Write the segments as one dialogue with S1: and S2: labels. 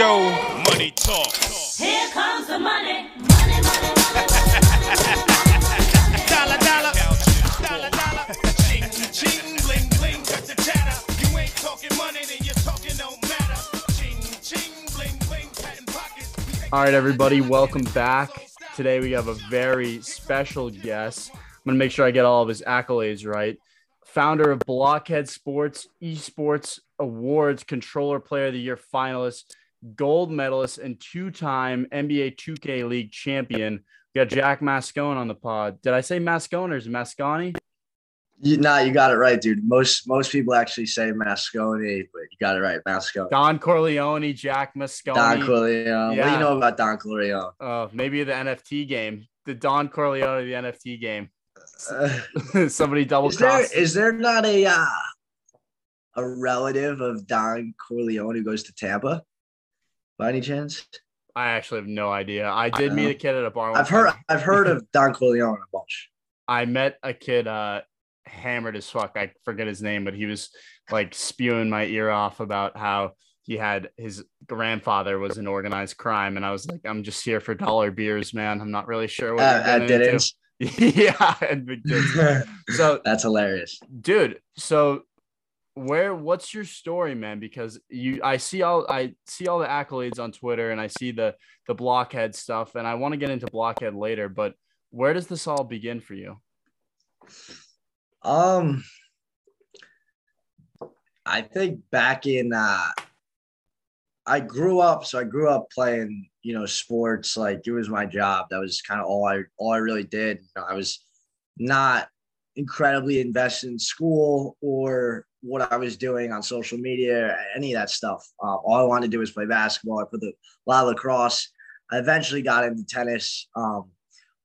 S1: go. Money talk.
S2: Here comes the money. Money, money, money.
S1: Dollar, dollar. Dollar, dollar. Ching, ching, bling, bling. Cut the chatter. You ain't talking money, then your talking don't matter. Ching, ching, bling, bling. Patent pockets.
S3: All right, everybody, welcome back. Today we have a very special guest. I'm going to make sure I get all of his accolades right. Founder of Blockhead Sports, Esports Awards, Controller Player of the Year finalist, gold medalist, and two time NBA 2K League champion. We got Jack Mascone on the pod. Did I say Mascone or is it Mascani?
S4: You, nah, you got it right, dude. Most most people actually say Masconi, but you got it right, Masconi.
S3: Don Corleone, Jack Mascone.
S4: Don Corleone. What do you know about Don Corleone?
S3: Uh, maybe the NFT game, the Don Corleone, the NFT game.
S4: Uh,
S3: Somebody double
S4: is there
S3: crossed.
S4: is there not a uh, a relative of Don Corleone who goes to Tampa? By any chance?
S3: I actually have no idea. I did
S4: I
S3: meet a kid at a bar.
S4: I've heard
S3: time.
S4: I've heard of Don Corleone a bunch.
S3: I met a kid uh hammered as fuck. I forget his name, but he was like spewing my ear off about how he had his grandfather was in organized crime, and I was like, I'm just here for dollar beers, man. I'm not really sure what
S4: At,
S3: you're
S4: at
S3: getting into."
S4: Diddins.
S3: yeah, and So,
S4: That's hilarious.
S3: dude, so where what's your story, man? Because you I see all I see all the accolades on Twitter and I see the the blockhead stuff, and I want to get into blockhead later, but where does this all begin for you?
S4: Um, I think back in uh, I grew up, so I grew up playing, you know, sports. Like it was my job. That was kind of all I all I really did. You know, I was not incredibly invested in school or what I was doing on social media, any of that stuff. Uh, all I wanted to do was play basketball. I put a lot of lacrosse. I eventually got into tennis, um,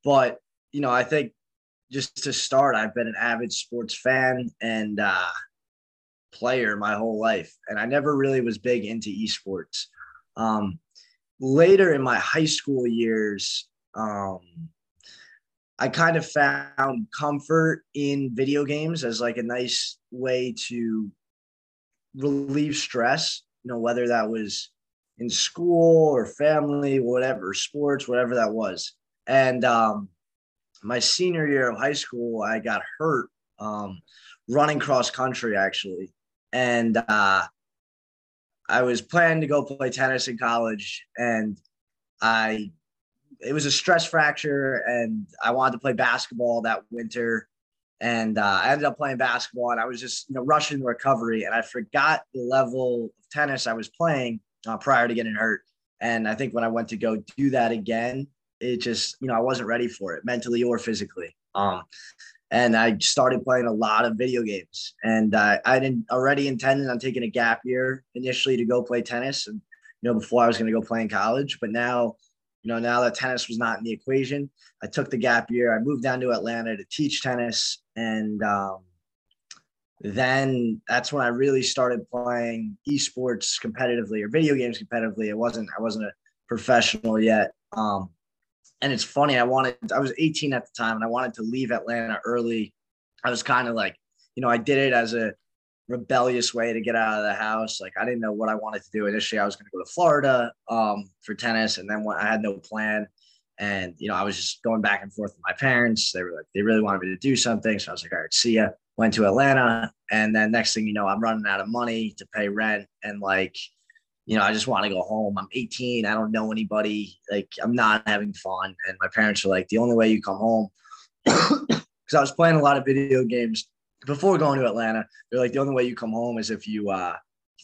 S4: but you know, I think just to start, I've been an avid sports fan and uh, player my whole life, and I never really was big into esports. Um, later in my high school years, um, I kind of found comfort in video games as like a nice way to relieve stress. You know, whether that was in school or family, whatever, sports, whatever that was, and um, my senior year of high school, I got hurt um, running cross country actually, and uh, I was planning to go play tennis in college, and I it was a stress fracture, and I wanted to play basketball that winter, and uh, I ended up playing basketball, and I was just you know rushing recovery, and I forgot the level of tennis I was playing uh, prior to getting hurt, and I think when I went to go do that again, it just you know I wasn't ready for it mentally or physically. Um, and I started playing a lot of video games, and uh, I didn't already intended on taking a gap year initially to go play tennis, and you know before I was going to go play in college, but now. You know, now that tennis was not in the equation, I took the gap year. I moved down to Atlanta to teach tennis, and um, then that's when I really started playing esports competitively or video games competitively. It wasn't I wasn't a professional yet. Um, and it's funny. I wanted I was 18 at the time, and I wanted to leave Atlanta early. I was kind of like, you know, I did it as a rebellious way to get out of the house. Like I didn't know what I wanted to do. Initially, I was going to go to Florida um, for tennis, and then when I had no plan. And you know, I was just going back and forth with my parents. They were like, they really wanted me to do something, so I was like, all right, see ya. Went to Atlanta, and then next thing you know, I'm running out of money to pay rent, and like, you know, I just want to go home. I'm 18. I don't know anybody. Like, I'm not having fun. And my parents are like, the only way you come home, because I was playing a lot of video games before going to Atlanta. They're like, the only way you come home is if you uh,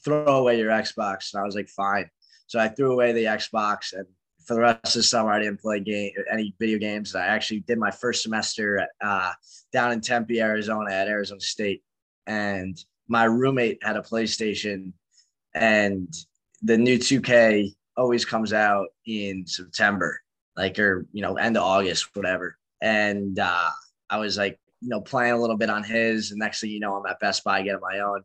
S4: throw away your Xbox. And I was like, fine. So I threw away the Xbox, and for the rest of the summer, I didn't play game any video games. I actually did my first semester at, uh, down in Tempe, Arizona, at Arizona State, and my roommate had a PlayStation, and the new 2K always comes out in September, like or you know end of August, whatever. And uh, I was like, you know, playing a little bit on his, and next thing you know, I'm at Best Buy getting my own.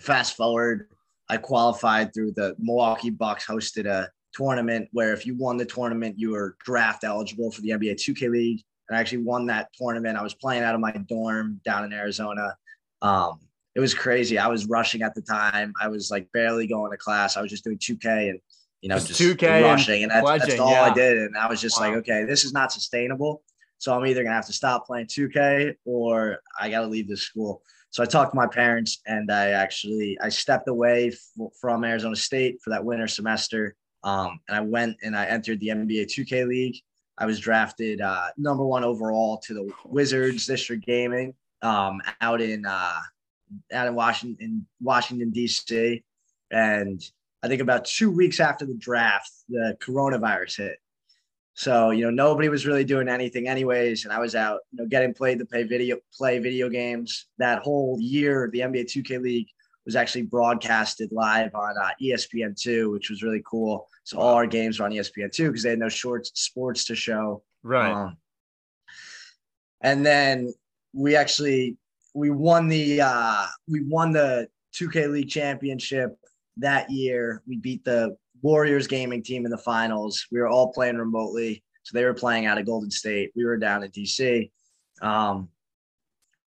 S4: Fast forward, I qualified through the Milwaukee Bucks hosted a tournament where if you won the tournament, you were draft eligible for the NBA 2K League. And I actually won that tournament. I was playing out of my dorm down in Arizona. Um, it was crazy. I was rushing at the time. I was like barely going to class. I was just doing 2K and you know
S3: Just
S4: just,
S3: 2K and
S4: rushing, and, that's, that's
S3: pledging,
S4: all
S3: yeah.
S4: I did. And I was just
S3: Wow.
S4: like, okay, this is not sustainable. So I'm either gonna have to stop playing 2K or I got to leave this school. So I talked to my parents, and I actually I stepped away f- from Arizona State for that winter semester. Um, and I went and I entered the NBA 2K League. I was drafted uh, number one overall to the Wizards District Gaming um, out in uh, out in Washington, Washington D.C. And I think about two weeks after the draft, the coronavirus hit. So you know nobody was really doing anything anyways, and I was out, you know, getting played to play video play video games. That whole year, the NBA 2K League was actually broadcasted live on uh, ESPN2, which was really cool. So all our games were on ESPN2 because they had no short sports to show.
S3: Right.
S4: Um, and then we actually we won the uh, we won the 2K League championship that year. We beat the Warriors gaming team in the finals. We were all playing remotely, so they were playing out of Golden State. We were down in DC. Um,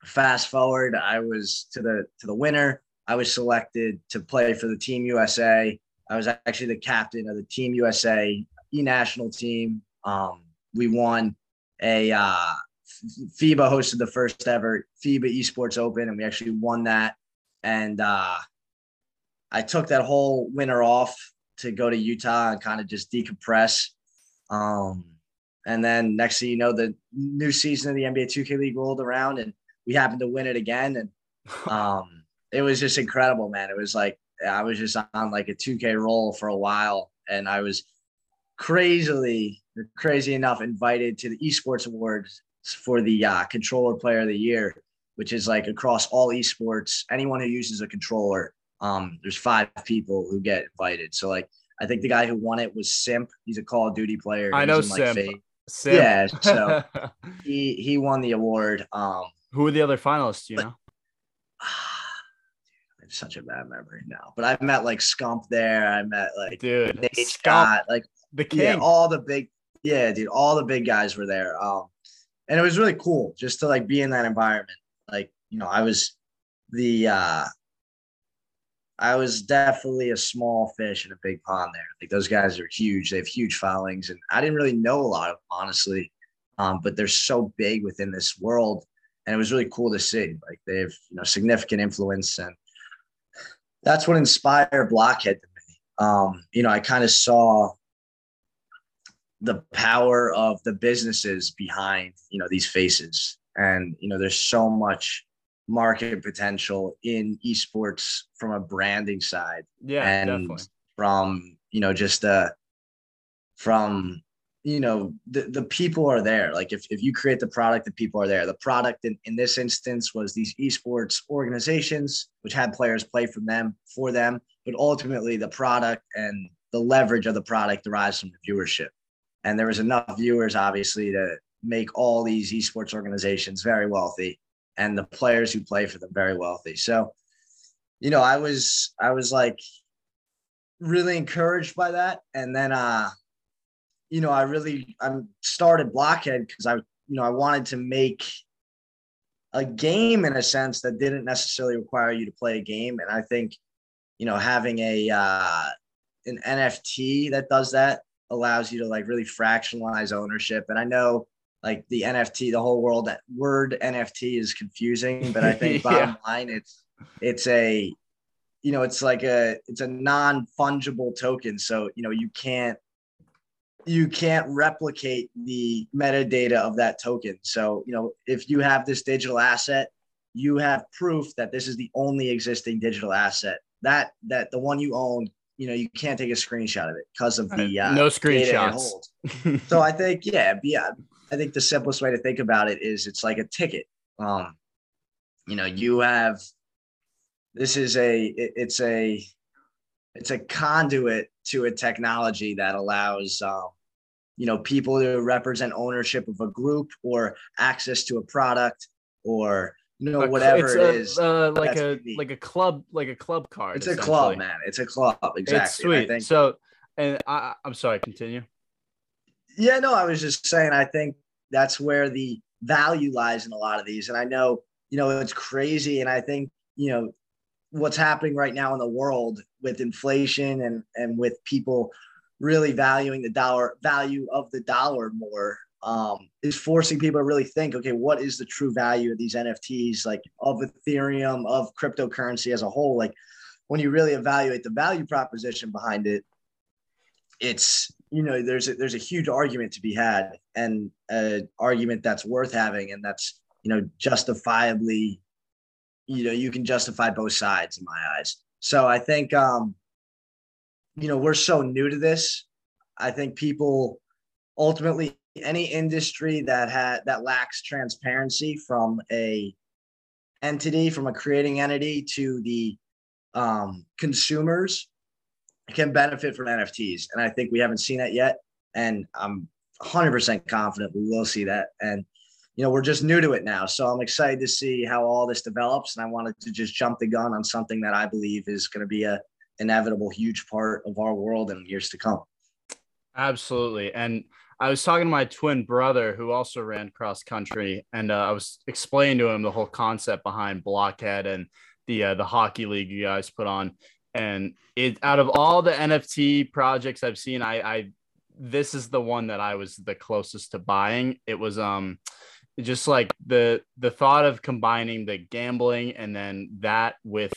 S4: fast forward, I was to the to the winner. I was selected to play for the Team USA. I was actually the captain of the Team USA e national team. Um, we won a uh, FIBA hosted the first ever FIBA Esports Open, and we actually won that. And uh, I took that whole winter off to go to Utah and kind of just decompress. Um, and then next thing you know, the new season of the NBA 2K League rolled around, and we happened to win it again. And um, it was just incredible, man. It was like I was just on like a 2K roll for a while, and I was crazily, crazy enough, invited to the Esports Awards for the uh, Controller Player of the Year, which is like across all esports. Anyone who uses a controller, um, there's five people who get invited. So like, I think the guy who won it was Simp. He's a Call of Duty player.
S3: I know
S4: in, like,
S3: Simp.
S4: Yeah, so- He he won the award. Um,
S3: Who were the other finalists? You know.
S4: I have such a bad memory now, but I met like Scump there. I met like
S3: Dude,
S4: Nate
S3: Scott,
S4: Scott, like
S3: the king.
S4: yeah, all the big, yeah, dude, all the big guys were there. Um, and it was really cool just to like be in that environment. Like, you know, I was the, uh, I was definitely a small fish in a big pond there. Like those guys are huge. They have huge followings, and I didn't really know a lot of them, honestly. Um, but they're so big within this world, and it was really cool to see. Like they have, you know, significant influence, and that's what inspired Blockhead to me. Um, you know, I kind of saw the power of the businesses behind you know these faces and you know there's so much market potential in esports from a branding side.
S3: Yeah,
S4: and
S3: definitely.
S4: from you know just uh from you know the, the people are there. Like if, if you create the product the people are there. The product in, in this instance was these esports organizations which had players play from them for them. But ultimately the product and the leverage of the product derives from the viewership. And there was enough viewers obviously to make all these esports organizations very wealthy and the players who play for them very wealthy. So you know i was i was like really encouraged by that. And then uh you know i really i started blockhead because i you know i wanted to make a game in a sense that didn't necessarily require you to play a game. And i think you know having a uh an nft that does that allows you to like really fractionalize ownership. And i know like the nft the whole world that word nft is confusing but i think
S3: Yeah.
S4: bottom line it's it's a you know it's like a it's a non-fungible token. So you know you can't you can't replicate the metadata of that token. So you know if you have this digital asset you have proof that this is the only existing digital asset. That that the one you own you know you can't take a screenshot of it because of the uh,
S3: no screenshots.
S4: so i think yeah yeah i think the simplest way to think about it is it's like a ticket um you know you have this is a it- it's a it's a conduit to a technology that allows um, you know people to represent ownership of a group or access to a product or you know whatever
S3: it's a,
S4: is
S3: uh, like a
S4: unique.
S3: like a club like a club card.
S4: it's a club man it's a club exactly
S3: It's sweet. So, and I, I'm sorry. Continue.
S4: Yeah, no, I was just saying, I think that's where the value lies in a lot of these. And I know, you know, it's crazy. And I think, you know, what's happening right now in the world with inflation and and with people really valuing the dollar value of the dollar more um, is forcing people to really think okay what is the true value of these nfts like of ethereum of cryptocurrency as a whole like when you really evaluate the value proposition behind it it's you know there's a, there's a huge argument to be had and an argument that's worth having and that's you know justifiably you know you can justify both sides in my eyes. So i think um you know we're so new to this. I think people ultimately any industry that had that lacks transparency from a entity from a creating entity to the um, consumers can benefit from nfts and i think we haven't seen that yet and i'm 100% confident we will see that and you know we're just new to it now so i'm excited to see how all this develops and i wanted to just jump the gun on something that i believe is going to be a inevitable huge part of our world in years to come
S3: Absolutely. And I was talking to my twin brother who also ran cross country, and uh, I was explaining to him the whole concept behind Blockhead and the uh, the hockey league you guys put on. And it out of all the NFT projects I've seen, I, I this is the one that I was the closest to buying. It was um just like the the thought of combining the gambling and then that with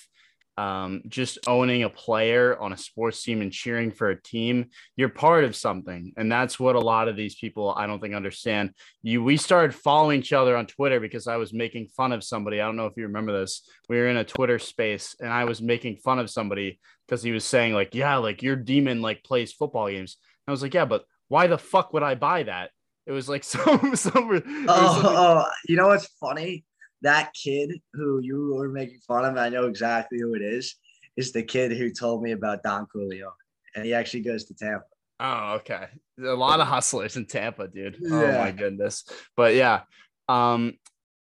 S3: um, just owning a player on a sports team and cheering for a team, you're part of something. And that's what a lot of these people I don't think understand. You we started following each other on Twitter because I was making fun of somebody. I don't know if you remember this. We were in a Twitter space and I was making fun of somebody because he was saying, like, yeah, like your demon like plays football games. And I was like, yeah, but why the fuck would I buy that? It was like some some.
S4: oh, oh, you know what's funny? That kid who you were making fun of, I know exactly who it is, is the kid who told me about Don Coolio. And he actually goes to Tampa.
S3: Oh, okay. A lot of hustlers in Tampa, dude.
S4: Yeah.
S3: Oh my goodness. But yeah. Um,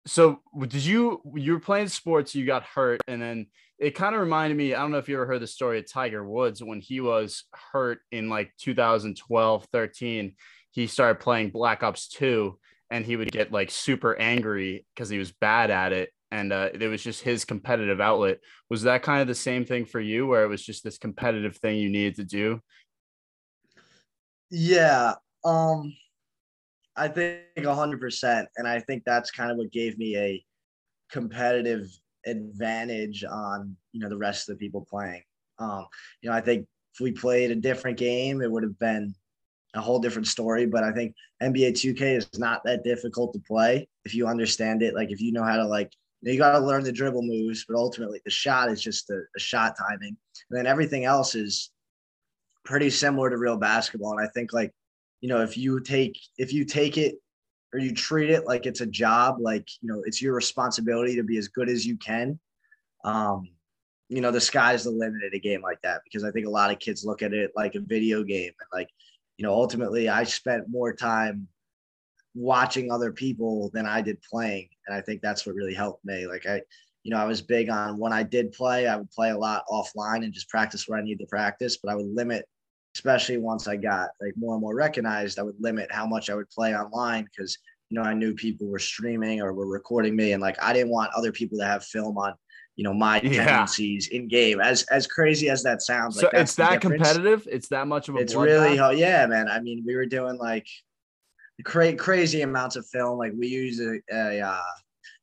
S3: so did you you were playing sports, you got hurt, and then it kind of reminded me, I don't know if you ever heard the story of Tiger Woods when he was hurt in like 2012, 13, he started playing Black Ops 2 and he would get like super angry because he was bad at it and uh, it was just his competitive outlet. Was that kind of the same thing for you where it was just this competitive thing you needed to do?
S4: Yeah um i think 100% and i think that's kind of what gave me a competitive advantage on you know the rest of the people playing. Um you know i think if we played a different game it would have been a whole different story. But I think NBA 2K is not that difficult to play if you understand it. Like if you know how to like you, got to learn the dribble moves, but ultimately the shot is just a, shot timing, and then everything else is pretty similar to real basketball. And I think like you know if you take if you take it or you treat it like it's a job, like you know it's your responsibility to be as good as you can. Um, you know the sky's the limit at a game like that because I think a lot of kids look at it like a video game and like you know, ultimately I spent more time watching other people than I did playing. And I think that's what really helped me. Like I, you know, I was big on when I did play, I would play a lot offline and just practice where I need to practice, but I would limit, especially once I got like more and more recognized, I would limit how much I would play online because, you know, I knew people were streaming or were recording me. And like, I didn't want other people to have film on you know my yeah. tendencies in game. As as crazy as that sounds,
S3: so like it's that competitive. It's that much of a.
S4: It's really oh yeah, man. I mean, we were doing like cra- crazy amounts of film. Like we use a, a uh,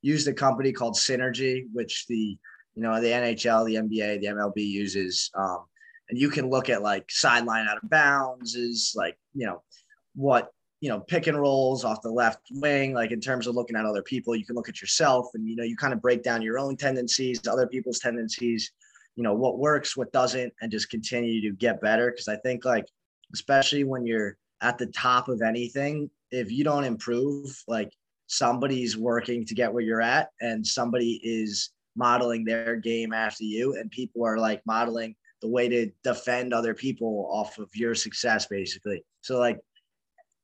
S4: used a company called Synergy, which the you know the NHL, the NBA, the MLB uses. Um, and you can look at like sideline out of bounds is like you know what you know, pick and rolls off the left wing, like in terms of looking at other people, you can look at yourself and, you know, you kind of break down your own tendencies, other people's tendencies, you know, what works, what doesn't, and just continue to get better. Cause I think, like, especially when you're at the top of anything, if you don't improve, like, somebody's working to get where you're at and somebody is modeling their game after you, and people are like modeling the way to defend other people off of your success, basically. So, like,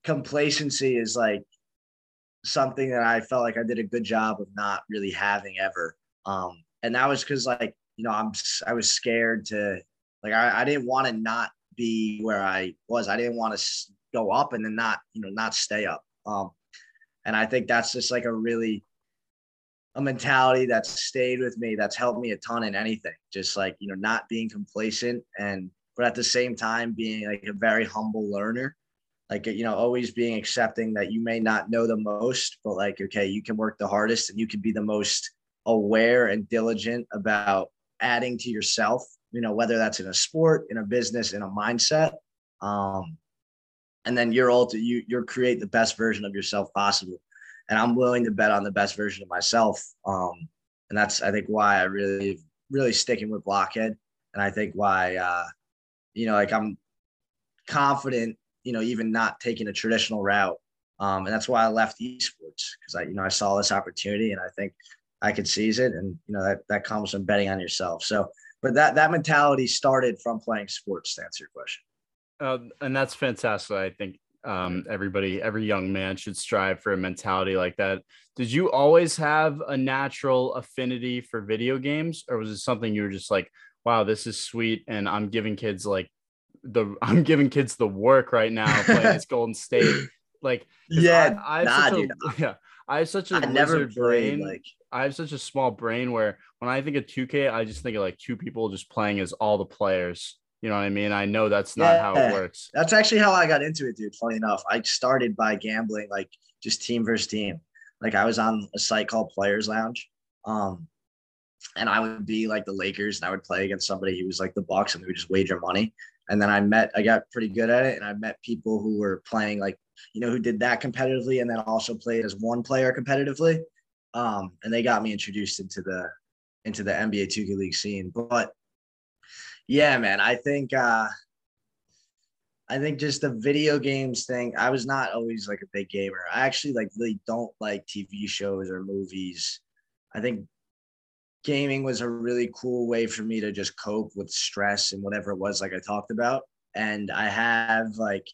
S4: complacency is like something that I felt like I did a good job of not really having ever. Um, and that was because like, you know, I'm, I was scared to like, I, I didn't want to not be where I was. I didn't want to go up and then not, you know, not stay up. Um, and I think that's just like a really a mentality that's stayed with me that's helped me a ton in anything just like you know not being complacent and but at the same time being like a very humble learner like you know always being accepting that you may not know the most but like okay you can work the hardest and you can be the most aware and diligent about adding to yourself you know whether that's in a sport in a business in a mindset um and then you're all to you you're create the best version of yourself possible and I'm willing to bet on the best version of myself. Um, and that's I think why I really really sticking with Blockhead, and I think why uh, you know like I'm confident, you know, even not taking a traditional route. Um, and that's why I left esports because I you know I saw this opportunity and I think I could seize it, and you know that that comes from betting on yourself. So, but that that mentality started from playing sports. To answer your question.
S3: Uh, and that's fantastic. I think um, everybody, every young man should strive for a mentality like that. Did you always have a natural affinity for video games, or was it something you were just like, wow, this is sweet, and I'm giving kids like the I'm giving kids the work right now playing this Golden State. Like,
S4: yeah,
S3: I, I have
S4: nah, dude.
S3: a, yeah, I have such a
S4: I never
S3: lizard brain.
S4: like
S3: I have such a small brain where when I think of 2K, I just think of like two people just playing as all the players. You know what I mean? I know that's not how it works.
S4: That's actually how I got into it, dude. Funny enough, I started by gambling, like just team versus team. Like I was on a site called Players Lounge, um, and I would be like the Lakers, and I would play against somebody who was like the Bucks, and we would just wager money. And then I met, I got pretty good at it, and I met people who were playing like, you know, who did that competitively, and then also played as one player competitively. Um, and they got me introduced into the into the NBA 2K League scene. But yeah, man, I think uh I think just the video games thing. I was not always like a big gamer. I actually like really don't like TV shows or movies. I think gaming was a really cool way for me to just cope with stress and whatever it was like I talked about. And I have like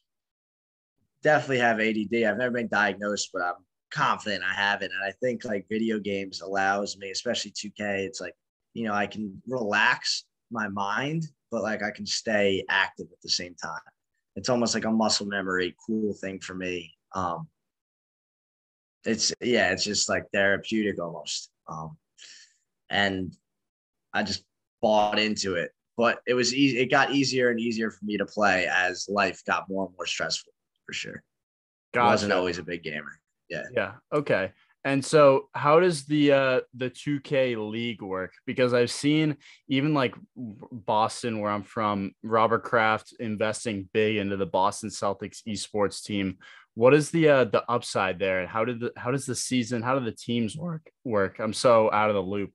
S4: definitely have ADD. I've never been diagnosed, but I'm confident I have it. And I think like video games allows me, especially 2K, it's like, you know, I can relax my mind, but like I can stay active at the same time. It's almost like a muscle memory, cool thing for me. Um, it's yeah, it's just like therapeutic almost. Um, and I just bought into it. But it was easy. It got easier and easier for me to play as life got more and more stressful, for sure. I wasn't always a big gamer.
S3: Yeah. Yeah. Okay. And so how does the uh the 2K league work? Because I've seen even like Boston where I'm from, Robert Kraft investing big into the Boston Celtics esports team. What is the uh the upside there? And how did the how does the season, how do the teams work work? I'm so out of the loop.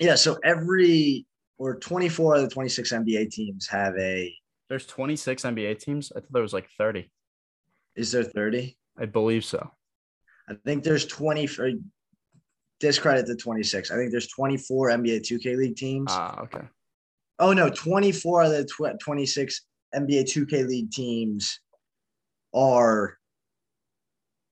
S4: Yeah. So every or 24 of the 26 NBA teams have a.
S3: There's 26 NBA teams. I thought there was like 30.
S4: Is there 30?
S3: I believe so.
S4: I think there's 20 for discredit the 26. I think there's 24 NBA 2K League teams.
S3: Ah, okay.
S4: oh no, 24 of the tw- 26 NBA 2K League teams are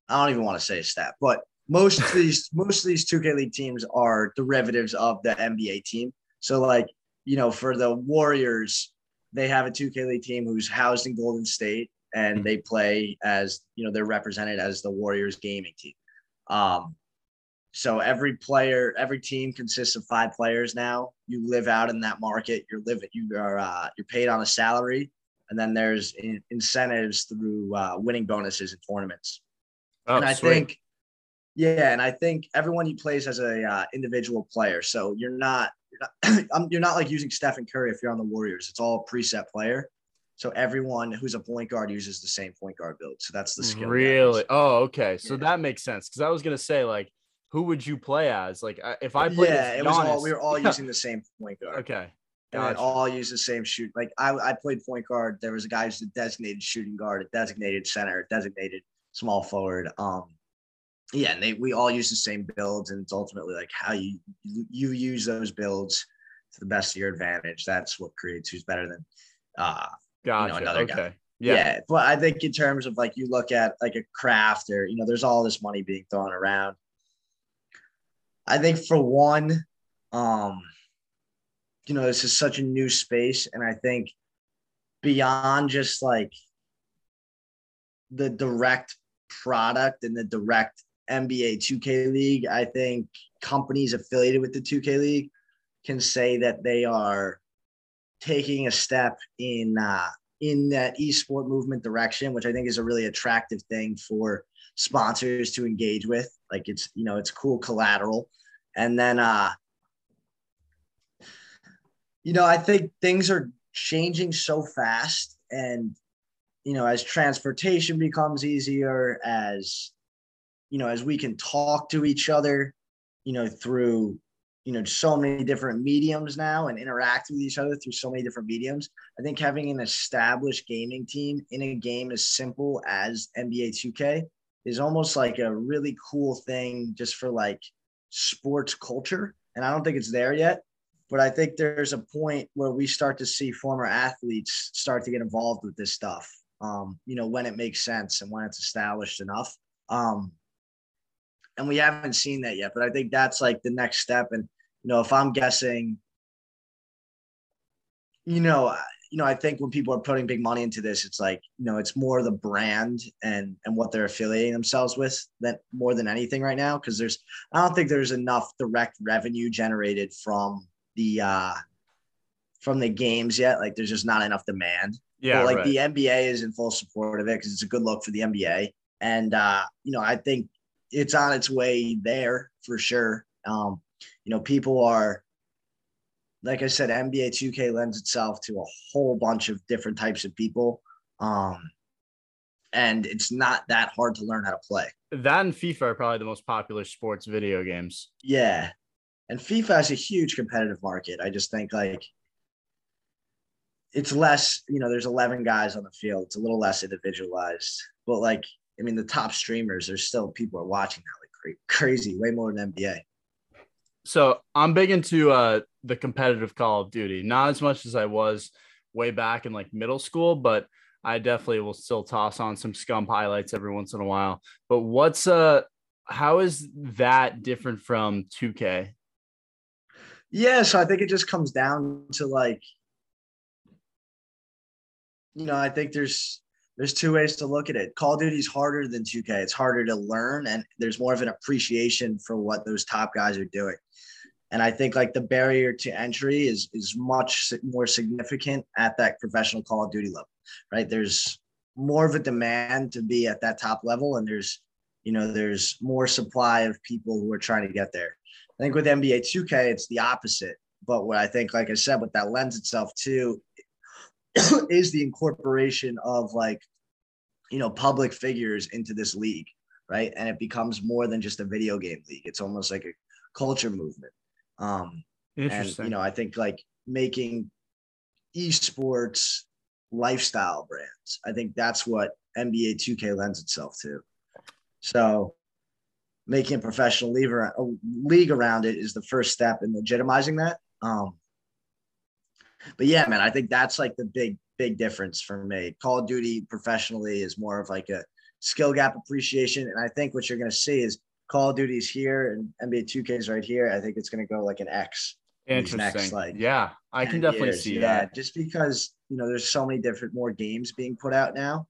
S4: I don't even want to say a stat, but most of these most of these 2K League teams are derivatives of the NBA team. So like, you know, for the Warriors, they have a 2K League team who's housed in Golden State and they play as, you know, they're represented as the Warriors gaming team. Um so every player, every team consists of five players now. You live out in that market. You're living. You are uh, you're paid on a salary, and then there's in, incentives through uh, winning bonuses and tournaments.
S3: Oh,
S4: and I
S3: sweet.
S4: think, yeah, and I think everyone he plays as a uh, individual player. So you're not you're not, um, you're not like using Stephen Curry if you're on the Warriors. It's all preset player. So everyone who's a point guard uses the same point guard build. So that's the skill.
S3: Really? Oh, okay. So
S4: Yeah.
S3: that makes sense because I was gonna say like, who would you play as? Like, if I played,
S4: yeah, it was all we were all
S3: Yeah.
S4: using the same point guard.
S3: Okay.
S4: and
S3: Gotcha.
S4: all use the same shoot. Like I, I played point guard. There was a guy who's a designated shooting guard, a designated center, a designated small forward. Um, yeah, and they we all use the same builds, and it's ultimately like how you you, you use those builds to the best of your advantage. That's what creates who's better than. Uh,
S3: Gotcha.
S4: another guy. yeah.
S3: Yeah.
S4: but I think in terms of like you look at like a Kraft or you know, there's all this money being thrown around. I think for one, um, you know, this is such a new space, and I think beyond just like the direct product and the direct NBA 2K League. I think companies affiliated with the 2K League can say that they are taking a step in uh, in that esport movement direction, which I think is a really attractive thing for sponsors to engage with. Like it's you know it's cool collateral, and then uh, you know I think things are changing so fast, and you know as transportation becomes easier, as you know as we can talk to each other, you know through you know so many different mediums now and interact with each other through so many different mediums i think having an established gaming team in a game as simple as nba 2k is almost like a really cool thing just for like sports culture. And i don't think it's there yet but i think there's a point where we start to see former athletes start to get involved with this stuff um, you know when it makes sense and when it's established enough. Um, and we haven't seen that yet. But I think that's like the next step. And you know, if I'm guessing, you know, you know, I think when people are putting big money into this, it's like you know, it's more the brand and and what they're affiliating themselves with that more than anything right now. Because there's, I don't think there's enough direct revenue generated from the uh from the games yet. Like there's just not enough demand.
S3: Yeah,
S4: But, like
S3: right.
S4: the NBA is in full support of it because it's a good look for the NBA. And uh, you know, I think it's on its way there for sure. Um, you know, people are like I said, NBA 2K lends itself to a whole bunch of different types of people. Um, and it's not that hard to learn how to play.
S3: that and FIFA are probably the most popular sports video games.
S4: Yeah. And FIFA has a huge competitive market. I just think like it's less, you know, there's 11 guys on the field. It's a little less individualized. But like, I mean, the top streamers, there's still people are watching that like crazy, way more than NBA.
S3: So I'm big into uh the competitive Call of Duty, not as much as I was way back in like middle school, but I definitely will still toss on some scump highlights every once in a while. But what's uh how is that different from 2K?
S4: Yeah, so I think it just comes down to like, you know, I think there's there's two ways to look at it. Call of Duty is harder than 2K. It's harder to learn, and there's more of an appreciation for what those top guys are doing. And I think like the barrier to entry is is much more significant at that professional Call of Duty level, right? There's more of a demand to be at that top level, and there's you know there's more supply of people who are trying to get there. I think with NBA 2K, it's the opposite. But what I think, like I said, what that lends itself to is the incorporation of like, you know, public figures into this league, right? And it becomes more than just a video game league. It's almost like a culture movement. Um, and you know, I think like making esports lifestyle brands. I think that's what NBA 2K lends itself to. So making a professional league around, a league around it is the first step in legitimizing that. Um, but yeah, man, I think that's like the big, big difference for me. Call of Duty professionally is more of like a skill gap appreciation. And I think what you're going to see is Call of Duty's here and NBA 2K is right here. I think it's going to go like an X.
S3: Interesting.
S4: next, like,
S3: yeah, I can definitely
S4: years.
S3: see
S4: yeah,
S3: that.
S4: just because you know there's so many different more games being put out now,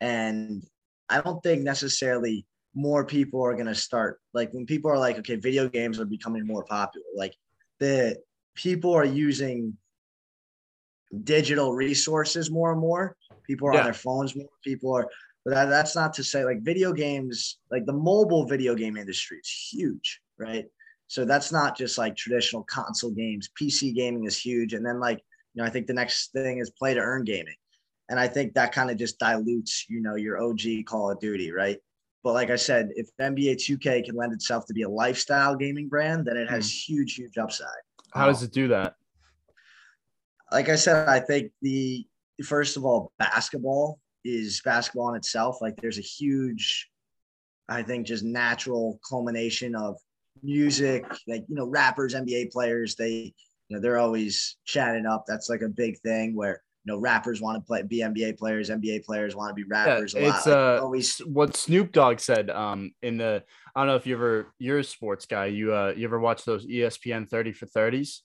S4: and I don't think necessarily more people are gonna start like when people are like, okay, video games are becoming more popular. Like the people are using digital resources more and more. People are
S3: Yeah.
S4: on their phones more. People are, but that, that's not to say like video games, like the mobile video game industry is huge, right? So that's not just like traditional console games. PC gaming is huge. And then like, you know, I think the next thing is play to earn gaming. And I think that kind of just dilutes, you know, your OG Call of Duty, right? But like I said, if NBA 2K can lend itself to be a lifestyle gaming brand, then it has hmm. huge, huge upside.
S3: How does it do that?
S4: Like I said, I think the first of all, basketball is basketball in itself. Like there's a huge, I think, just natural culmination of music. Like you know, rappers, NBA players, they you know they're always chatting up. That's like a big thing where you know rappers want to play be NBA players, NBA players want to be
S3: Yeah,
S4: rappers. a lot.
S3: it's
S4: Like,
S3: uh
S4: always
S3: what Snoop Dogg said um in the I don't know if you ever you're a sports guy. You uh you ever watch those ESPN 30 for 30s?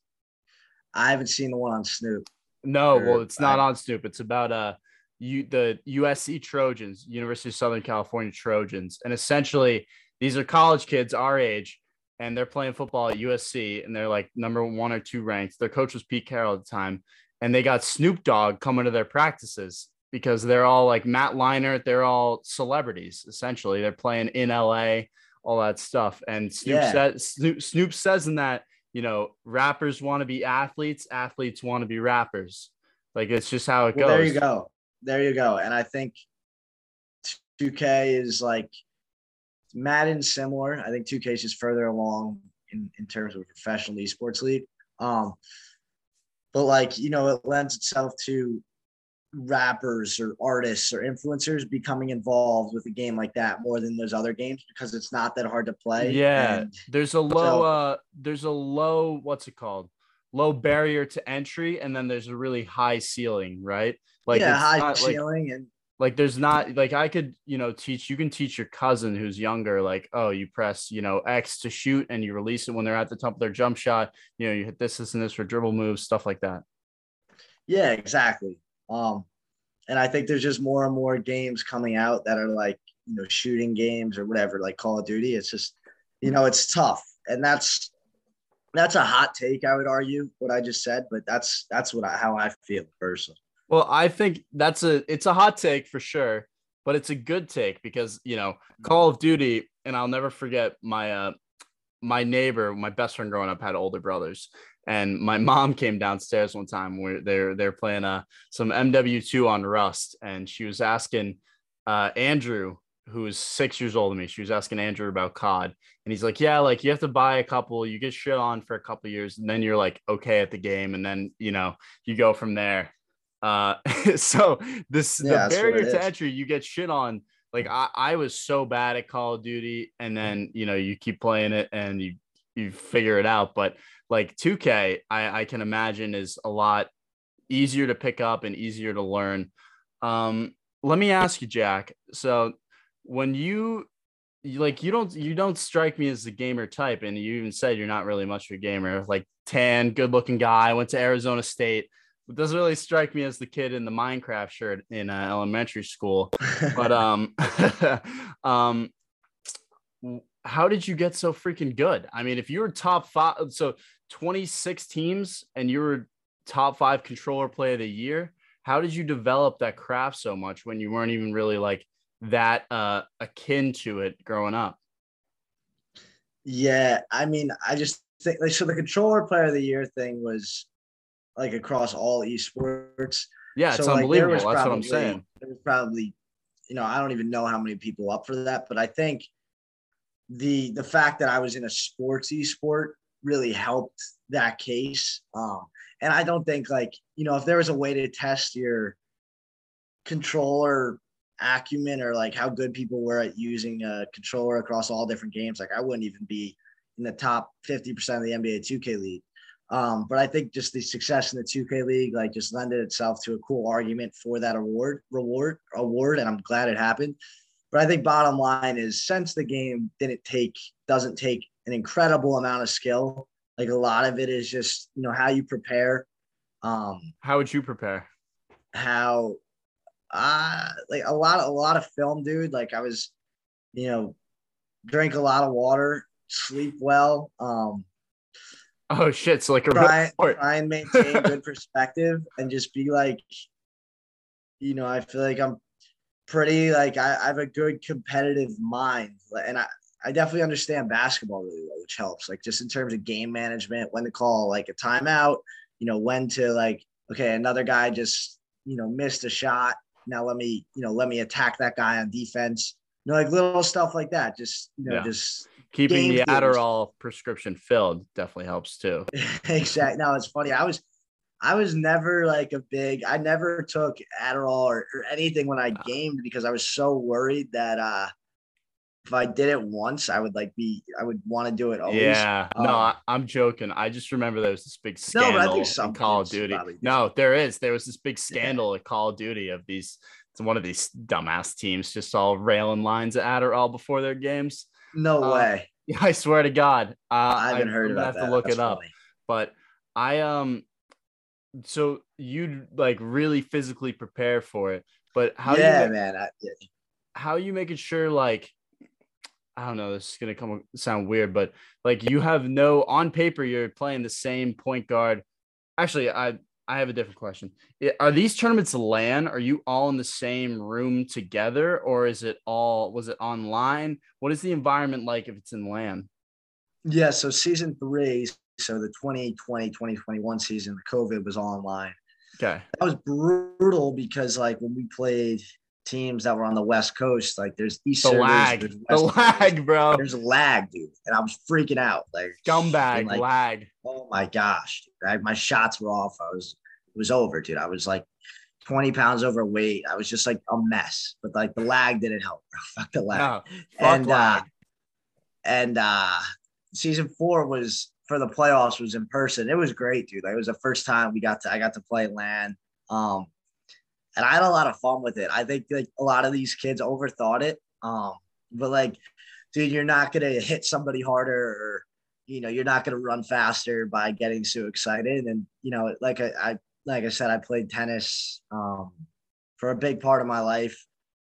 S4: I haven't seen the one on Snoop.
S3: No,
S4: Or
S3: well, it's not
S4: I-
S3: on Snoop. It's about uh you the USC Trojans, University of Southern California Trojans, and essentially these are college kids our age, and they're playing football at USC, and they're like number one or two ranked. Their coach was Pete Carroll at the time, and they got Snoop Dogg coming to their practices because they're all like Matt Leinart. They're all celebrities essentially. They're playing in LA, all that stuff. And Snoop
S4: Yeah.
S3: says Snoop, Snoop says in that you know rappers want to be athletes, athletes want to be rappers. Like it's just how it
S4: Well,
S3: goes.
S4: there you go. There you go. And I think 2K is like Madden similar. I think 2K is just further along in, in terms of a professional esports league. Um, but like, you know, it lends itself to rappers or artists or influencers becoming involved with a game like that more than those other games because it's not that hard to play.
S3: Yeah,
S4: And
S3: there's a low
S4: so-
S3: uh there's a low what's it called? Low barrier to entry and then there's a really high ceiling, right? Like
S4: yeah, high
S3: not, like,
S4: ceiling and
S3: like there's not like I could, you know, teach you can teach your cousin who's younger like, oh, you press, you know, X to shoot and you release it when they're at the top of their jump shot, you know, you hit this this and this for dribble moves, stuff like that.
S4: Yeah, exactly. Um, and I think there's just more and more games coming out that are like, you know, shooting games or whatever, like Call of Duty. It's just, you know, it's tough. And that's that's a hot take, I would argue, what I just said, but that's that's what I how I feel personally.
S3: Well, I think that's a it's a hot take for sure, but it's a good take because you know Call of Duty, and I'll never forget my uh my neighbor, my best friend growing up had older brothers, and my mom came downstairs one time where they're they're playing uh some MW2 on Rust, and she was asking uh Andrew, who is six years older than me, she was asking Andrew about COD, and he's like, yeah, like you have to buy a couple, you get shit on for a couple years, and then you're like okay at the game, and then you know you go from there. Uh, so this
S4: Yeah,
S3: the barrier to entry, you get shit on. Like I, I was so bad at Call of Duty, and then you know you keep playing it and you you figure it out. But like 2K, I, I can imagine is a lot easier to pick up and easier to learn. Um, let me ask you, Jack. So when you like you don't you don't strike me as the gamer type, and you even said you're not really much of a gamer. Like tan, good looking guy, went to Arizona State. It doesn't really strike me as the kid in the Minecraft shirt in uh, elementary school. But um, um, how did you get so freaking good? I mean, if you were top five, so 26 teams and you were top five controller play of the year, how did you develop that craft so much when you weren't even really like that uh akin to it growing up?
S4: Yeah, I mean, I just think like so the controller player of the year thing was like across all esports.
S3: Yeah, it's
S4: So, like, there
S3: unbelievable. That's what I'm
S4: probably-
S3: saying.
S4: There was probably, you know, I don't even know how many people up for that, but I think the the fact that I was in a sports esport really helped that case. Um, and I don't think like you know if there was a way to test your controller acumen or like how good people were at using a controller across all different games, like I wouldn't even be in the top 50% of the NBA 2K league. Um, but I think just the success in the 2K league like just lended itself to a cool argument for that award reward award, and I'm glad it happened. But I think bottom line is since the game didn't take doesn't take an incredible amount of skill, like a lot of it is just you know how you prepare, um,
S3: How would you prepare?
S4: how uh like a lot a lot of film, dude. Like I was, you know, drink a lot of water, sleep well, um,
S3: Oh shit! So like a
S4: try, try and maintain good perspective and just be like, you know, I feel like I'm pretty like I, I have a good competitive mind, and I I definitely understand basketball really well, which helps. Like just in terms of game management, when to call like a timeout, you know, when to like okay, another guy just you know missed a shot. Now let me you know let me attack that guy on defense. You know, like little stuff like that. Just you know,
S3: Yeah.
S4: just
S3: Keeping the
S4: theories.
S3: Adderall prescription filled definitely helps too.
S4: exactly. No, it's funny. I was, I was never like a big. I never took Adderall or, or anything when I gamed because I was so worried that uh if I did it once, I would like be. I would want to do it always.
S3: Yeah, no,
S4: Um,
S3: I, I'm joking. I just remember there was this big
S4: No,
S3: scandal
S4: I some
S3: in Call of Duty. No, there is. There was this big scandal at Call of Duty of these. It's one of these dumbass teams just all railing lines at Adderall before their games.
S4: No
S3: Uh,
S4: way.
S3: I swear to God, uh,
S4: I haven't heard
S3: I'm gonna have
S4: that.
S3: to look
S4: That's
S3: it up.
S4: funny.
S3: But I um, so you'd like really physically prepare for it. But how you
S4: yeah,
S3: ma-
S4: man. I, yeah.
S3: how are you making sure like I don't know, this is gonna come sound weird, but like you have no on paper, you're playing the same point guard. Actually, I I have a different question. Are these tournaments LAN? Are you all in the same room together, or is it all was it online? What is the environment like if it's in LAN?
S4: Yeah, so season three, so the 2020, 2021 season, the COVID was all online.
S3: Okay.
S4: That was brutal because like when we played teams that were on the West Coast, like there's East
S3: The lag.
S4: there's
S3: The lag, bro.
S4: There's lag, dude. And I was freaking out. Like
S3: Scumbag
S4: like,
S3: lag.
S4: Oh my gosh. Dude. I, my shots were off. I was it was over, dude. I was like 20 pounds overweight. I was just like a mess. But like the lag didn't help. bro. Fuck the lag.
S3: No, fuck
S4: and uh, and uh season four was for the playoffs was in person. It was great, dude. Like it was the first time we got to I got to play LAN. Um and I had a lot of fun with it. I think like a lot of these kids overthought it. Um, but like, dude, you're not gonna hit somebody harder or you know, you're not gonna run faster by getting so excited. And you know, like I, I like I said, I played tennis um for a big part of my life.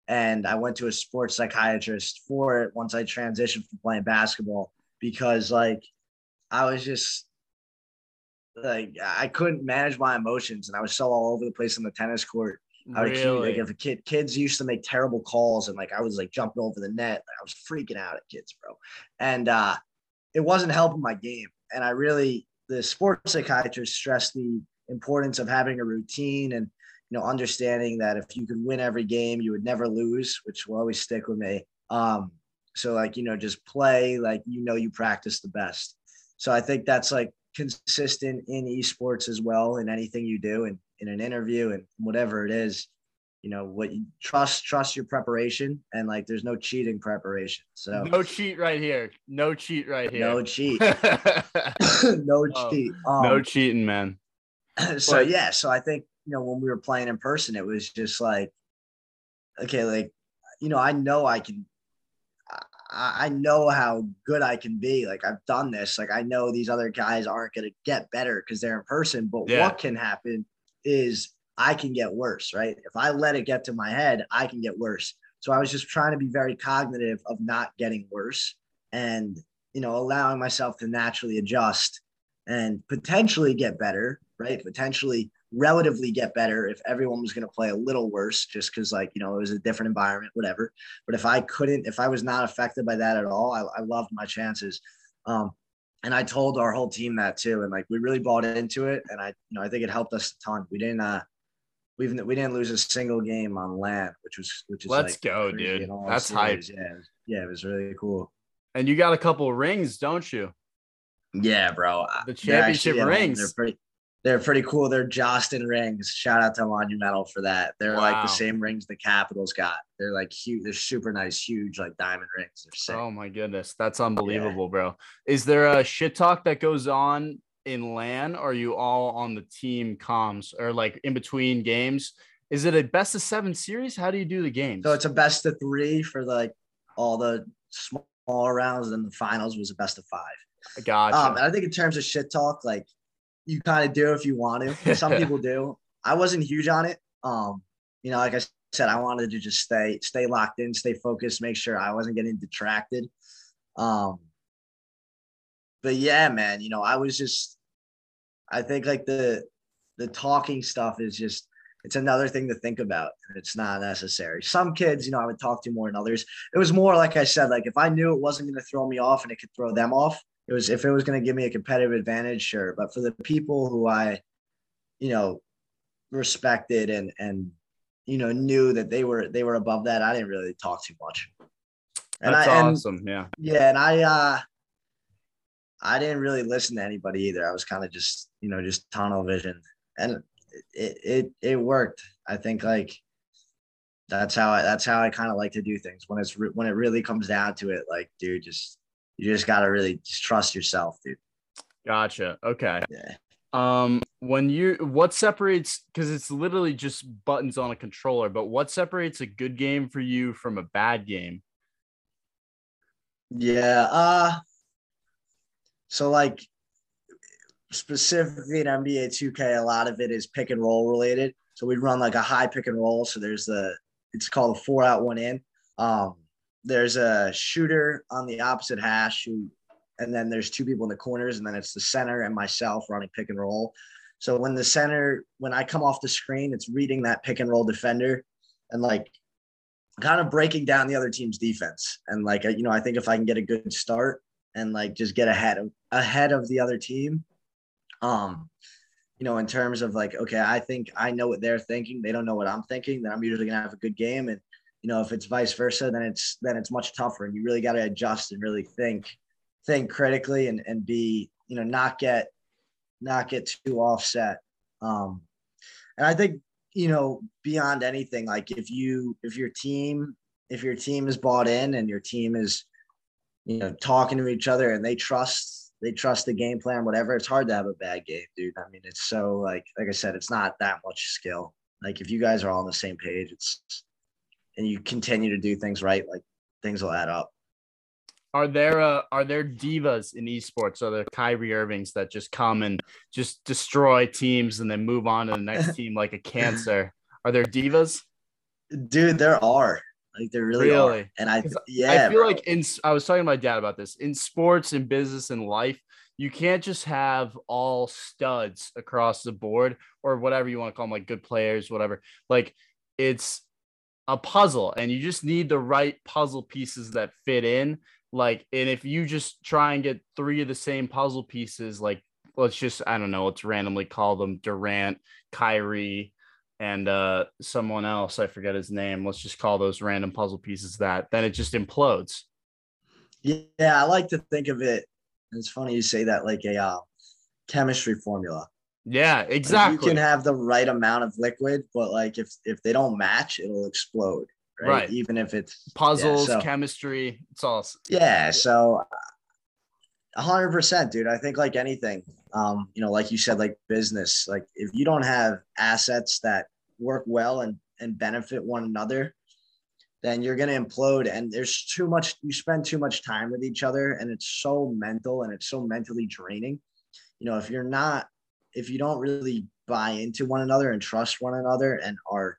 S4: And I went to a sports psychiatrist for it once I transitioned from playing basketball because like I was just like I couldn't manage my emotions and I was so all over the place on the tennis court. I would keep,
S3: Really?
S4: like if a kid kids used to make terrible calls and like I was like jumping over the net. I was freaking out at kids, bro. And uh it wasn't helping my game. And I really the sports psychiatrist stressed the importance of having a routine and you know understanding that if you could win every game, you would never lose, which will always stick with me. Um so like you know just play like you know you practice the best. So I think that's like consistent in esports as well in anything you do and in an interview and whatever it is you know what you trust trust your preparation and like there's no cheating preparation so
S3: no cheat right here. No cheat right here.
S4: no cheat
S3: no,
S4: no
S3: Oh,
S4: cheat um,
S3: cheating, man.
S4: so
S3: but-
S4: yeah so i think you know when we were playing in person it was just like okay like you know i know i can I, I know how good I can be. Like I've done this. Like I know these other guys aren't going to get better because they're in person. But
S3: Yeah.
S4: what can happen is I can get worse, right? If I let it get to my head, I can get worse. So I was just trying to be very cognitive of not getting worse and, you know, allowing myself to naturally adjust and potentially get better, right? Potentially relatively get better if everyone was going to play a little worse just because like you know it was a different environment whatever but if i couldn't if i was not affected by that at all i, I loved my chances um and i told our whole team that too and like we really bought into it and i you know i think it helped us a ton we didn't uh we've we didn't lose a single game on LAN which was which is
S3: Let's
S4: like
S3: go, dude. That's hype.
S4: yeah it was- yeah it was really cool
S3: And you got a couple rings, don't you?
S4: yeah bro
S3: The
S4: They're actually
S3: championship
S4: at
S3: rings.
S4: They're pretty. They're pretty cool. They're Jostens rings. Shout out to Monumental for that. They're like the same rings the Capitals got. They're like huge. They're super nice, huge like diamond rings. They're sick.
S3: Oh my goodness, that's unbelievable, bro. Is there a shit talk that goes on in LAN? Or are you all on the team comms or like in between games? Is it a best of seven series? How do you do the games?
S4: So it's a best of three for like all the small rounds, and then the finals was a best of five.
S3: gotcha.
S4: Um, and I think in terms of shit talk, like you kind of do if you want to. Some people do. I wasn't huge on it. Um, you know, like I said, I wanted to just stay stay locked in, stay focused, make sure I wasn't getting detracted. Um, but yeah, man, you know, I was just I think like the the talking stuff is just it's another thing to think about it's not necessary. Some kids, you know, I would talk to more than others. It was more like I said, like if I knew it wasn't going to throw me off and it could throw them off, it was if it was going to give me a competitive advantage, sure. But for the people who I, you know, respected and and you know knew that they were they were above that, I didn't really talk too much. And
S3: that's
S4: I and
S3: awesome. yeah.
S4: yeah, and I uh I didn't really listen to anybody either. I was kind of just, you know, just tunnel vision. And it it it worked. I think like that's how I that's how I kind of like to do things. When it's re- when it really comes down to it, like dude, just you just got to really just trust yourself, dude.
S3: Gotcha. Okay.
S4: Yeah.
S3: Um, when you what separates because it's literally just buttons on a controller, but what separates a good game for you from a bad game?
S4: Yeah. Uh so like specifically in NBA 2K, a lot of it is pick and roll related. So we'd run like a high pick and roll. So there's the it's called a four out, one in. Um, there's a shooter on the opposite hash who, and then there's two people in the corners, and then it's the center and myself running pick and roll. So when the center, when I come off the screen, it's reading that pick and roll defender and like kind of breaking down the other team's defense. And like, you know, I think if I can get a good start and like just get ahead of ahead of the other team, um, you know, in terms of like, okay, I think I know what they're thinking. They don't know what I'm thinking. Then I'm usually gonna have a good game. And you know, if it's vice versa, then it's then it's much tougher. And you really got to adjust and really think, think critically and and be, you know, not get not get too offset. Um, and I think you know beyond anything, like if you if your team if your team is bought in and your team is you know talking to each other and they trust they trust the game plan whatever it's hard to have a bad game dude i mean it's so like like i said it's not that much skill like if you guys are all on the same page it's and you continue to do things right like things will add up
S3: Are there uh, are there divas in esports? Are there Kyrie Irvings that just come and just destroy teams and then move on to the next team like a cancer? Are there divas?
S4: dude there are like there really,
S3: Really?
S4: are and i yeah
S3: I feel
S4: bro.
S3: like in I was talking to my dad about this in sports and business and life, you can't just have all studs across the board or whatever you want to call them, like good players, whatever. Like it's a puzzle, and you just need the right puzzle pieces that fit in. Like, and if you just try and get three of the same puzzle pieces, like let's just I don't know, let's randomly call them Durant, Kyrie, and uh someone else i forget his name. Let's just call those random puzzle pieces that then it just implodes.
S4: Yeah i like to think of it it's funny you say that like a uh, chemistry formula
S3: yeah
S4: Like,
S3: exactly
S4: you can have the right amount of liquid but like if if they don't match it'll explode right,
S3: Right.
S4: even if it's
S3: puzzles
S4: so-
S3: chemistry it's all
S4: Yeah, so a hundred percent, dude. I think like anything, um, you know, like you said, like business, like if you don't have assets that work well and and benefit one another, then you're gonna implode. And there's too much. You spend too much time with each other, and it's so mental and it's so mentally draining. You know, if you're not, if you don't really buy into one another and trust one another and are,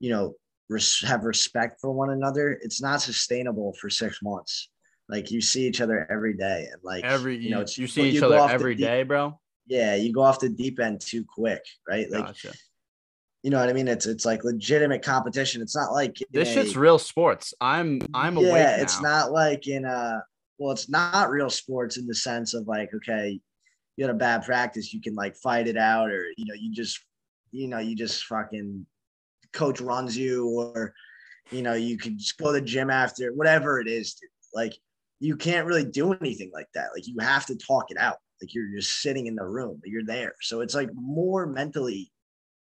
S4: you know, res- have respect for one another, it's not sustainable for six months. Like you see each other every day and like
S3: every
S4: you know it's
S3: you see
S4: you
S3: each other every
S4: deep-
S3: day bro?
S4: Yeah you go off the deep end too quick right? Like
S3: gotcha.
S4: you know what i mean? It's it's like legitimate competition. It's not like
S3: this
S4: a-
S3: shit's real sports. I'm i'm awake
S4: yeah it's not like in a well it's not real sports in the sense of like okay you had a bad practice you can like fight it out or you know you just you know you just fucking coach runs you or you know you can just go to the gym after whatever it is dude. like you can't really do anything like that. Like you have to talk it out. Like you're just sitting in the room but you're there. So it's like more mentally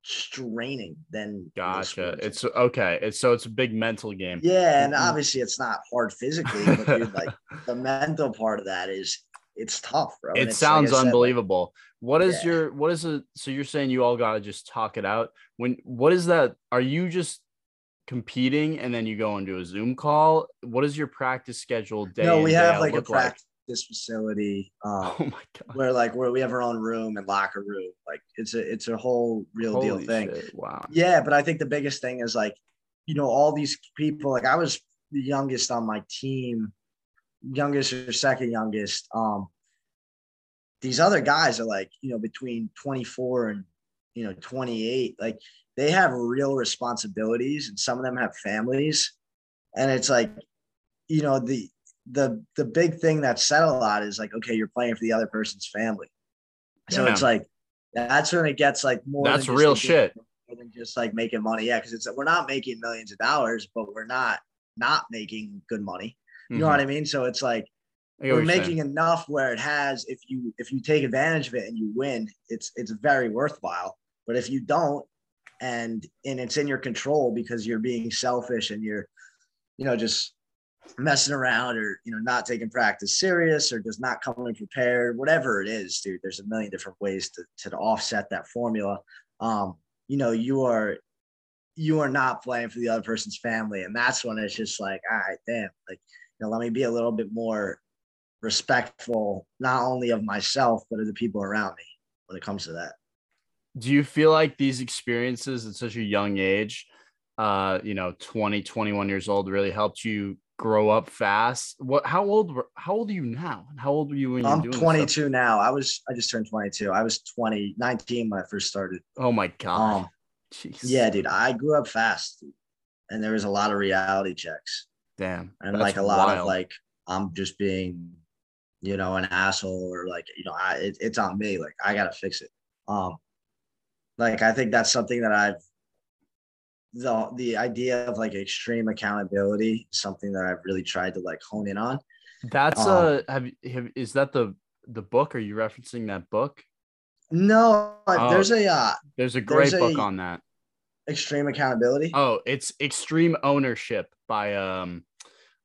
S4: straining than
S3: gotcha. it's okay. It's so it's a big mental game.
S4: Yeah, and
S3: Mhm.
S4: obviously it's not hard physically, but dude, like the mental part of that is it's tough, bro.
S3: It
S4: it's, like
S3: sounds
S4: said, like,
S3: unbelievable what is
S4: Yeah.
S3: your what is it so you're saying you all gotta just talk it out when what is that are you just competing and then you go into a zoom call what is your practice schedule day
S4: no, we have like a practice facility um,
S3: oh my god
S4: where like where we have our own room and locker room. Like it's a it's a whole real deal
S3: Holy
S4: thing.
S3: shit, wow
S4: Yeah, but I think the biggest thing is like, you know, all these people. Like I was the youngest on my team, youngest or second youngest. Um, these other guys are like, you know, between 24 and you know 28. Like they have real responsibilities, and some of them have families, and it's like, you know, the the the big thing that's said a lot is like, okay, you're playing for the other person's family. So it's like that's when it gets like more.
S3: That's real shit.
S4: more than just like making money. Yeah, because it's we're not making millions of dollars, but we're not not making good money. You know
S3: Mhm.
S4: what I mean? So it's like
S3: I get what
S4: we're
S3: you're saying.
S4: making enough where it has if you if you take advantage of it and you win, it's it's very worthwhile. But if you don't and and it's in your control because you're being selfish and you're you know just messing around or you know not taking practice serious or just not coming prepared whatever it is dude there's a million different ways to, to offset that formula um you know you are you are not playing for the other person's family and that's when it's just like all right damn like know let me be a little bit more respectful not only of myself but of the people around me when it comes to that
S3: do you feel like these experiences at such a young age uh you know 20 21 years old really helped you grow up fast. What? How old were? How old are you now? How old were you when you
S4: I'm
S3: doing? this stuff?
S4: 22 now. I was I just turned 22. I was 20, 19 when I first started.
S3: Oh my god.
S4: Um,
S3: Jeez.
S4: yeah, dude, I grew up fast, dude. and there was a lot of reality checks
S3: Damn.
S4: and like a lot of like I'm just being, you know, an asshole or like you know, I it, it's on me. Like I gotta fix it. Um, like I think that's something that I've the the idea of like extreme accountability is something that I've really tried to like hone in on.
S3: That's
S4: um,
S3: uh have, have is that the the book? Are you referencing that book?
S4: No,
S3: Oh.
S4: there's a uh,
S3: There's a great
S4: There's
S3: book
S4: a-
S3: on that.
S4: extreme accountability.
S3: Oh, it's Extreme Ownership by um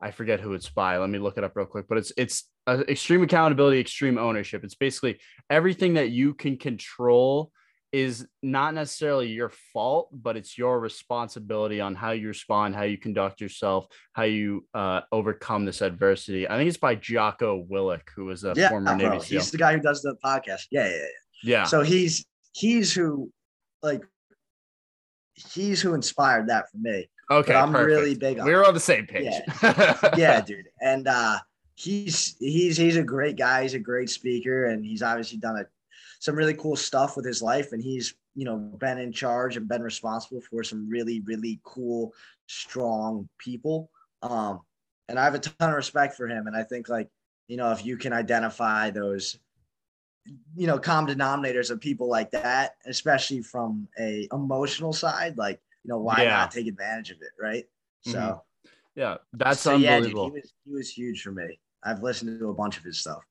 S3: I forget who it's by. Let me look it up real quick. But it's it's uh, extreme accountability, extreme ownership. It's basically everything that you can control is not necessarily your fault, but it's your responsibility on how you respond, how you conduct yourself, how you uh, overcome this adversity. I think it's by Jocko Willink, who was a
S4: yeah,
S3: former Navy. SEAL.
S4: He's the guy who does the podcast. Yeah, yeah, yeah.
S3: yeah,
S4: So he's he's who like he's who inspired that for me.
S3: Okay,
S4: but I'm
S3: perfect.
S4: really big on
S3: We're on the same page.
S4: yeah, dude. And uh he's he's he's a great guy. He's a great speaker, and he's obviously done a, some really cool stuff with his life. And he's you know been in charge and been responsible for some really really cool, strong people. Um, and I have a ton of respect for him. And I think like you know if you can identify those you know common denominators of people like that especially from a emotional side like you know why
S3: Yeah.
S4: not take advantage of it right so
S3: Mhm. yeah, that's
S4: so, yeah, dude,
S3: unbelievable.
S4: he was he was huge for me. I've listened to a bunch of his stuff.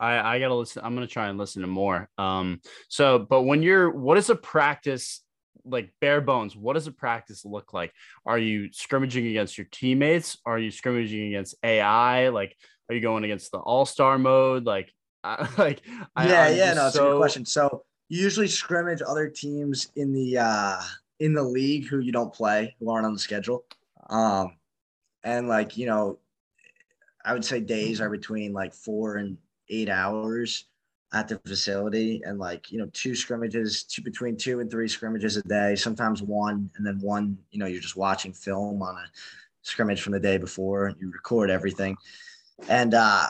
S3: I, I gotta listen. I'm gonna try and listen to more. Um, so, but when you're, what is a practice like bare bones? What does a practice look like? Are you scrimmaging against your teammates? Are you scrimmaging against AI? Like, are you going against the all star mode? Like, I, like,
S4: yeah,
S3: I'm
S4: yeah, no, it's a good question. So you usually scrimmage other teams in the uh in the league who you don't play, who aren't on the schedule. Um and like, you know, I would say days are between like four and eight hours at the facility and like, you know, two scrimmages, two between two and three scrimmages a day, sometimes one, and then one, you know, you're just watching film on a scrimmage from the day before you record everything. And uh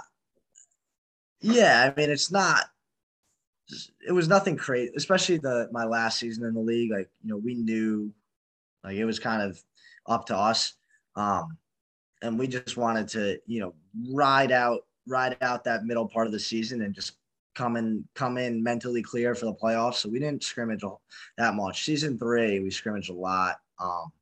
S4: yeah, I mean it's not it was nothing crazy, especially the my last season in the league. Like, you know, we knew like it was kind of up to us. Um and we just wanted to, you know, ride out ride out that middle part of the season and just come in come in mentally clear for the playoffs. So we didn't scrimmage that much. Season three, we scrimmaged a lot. Um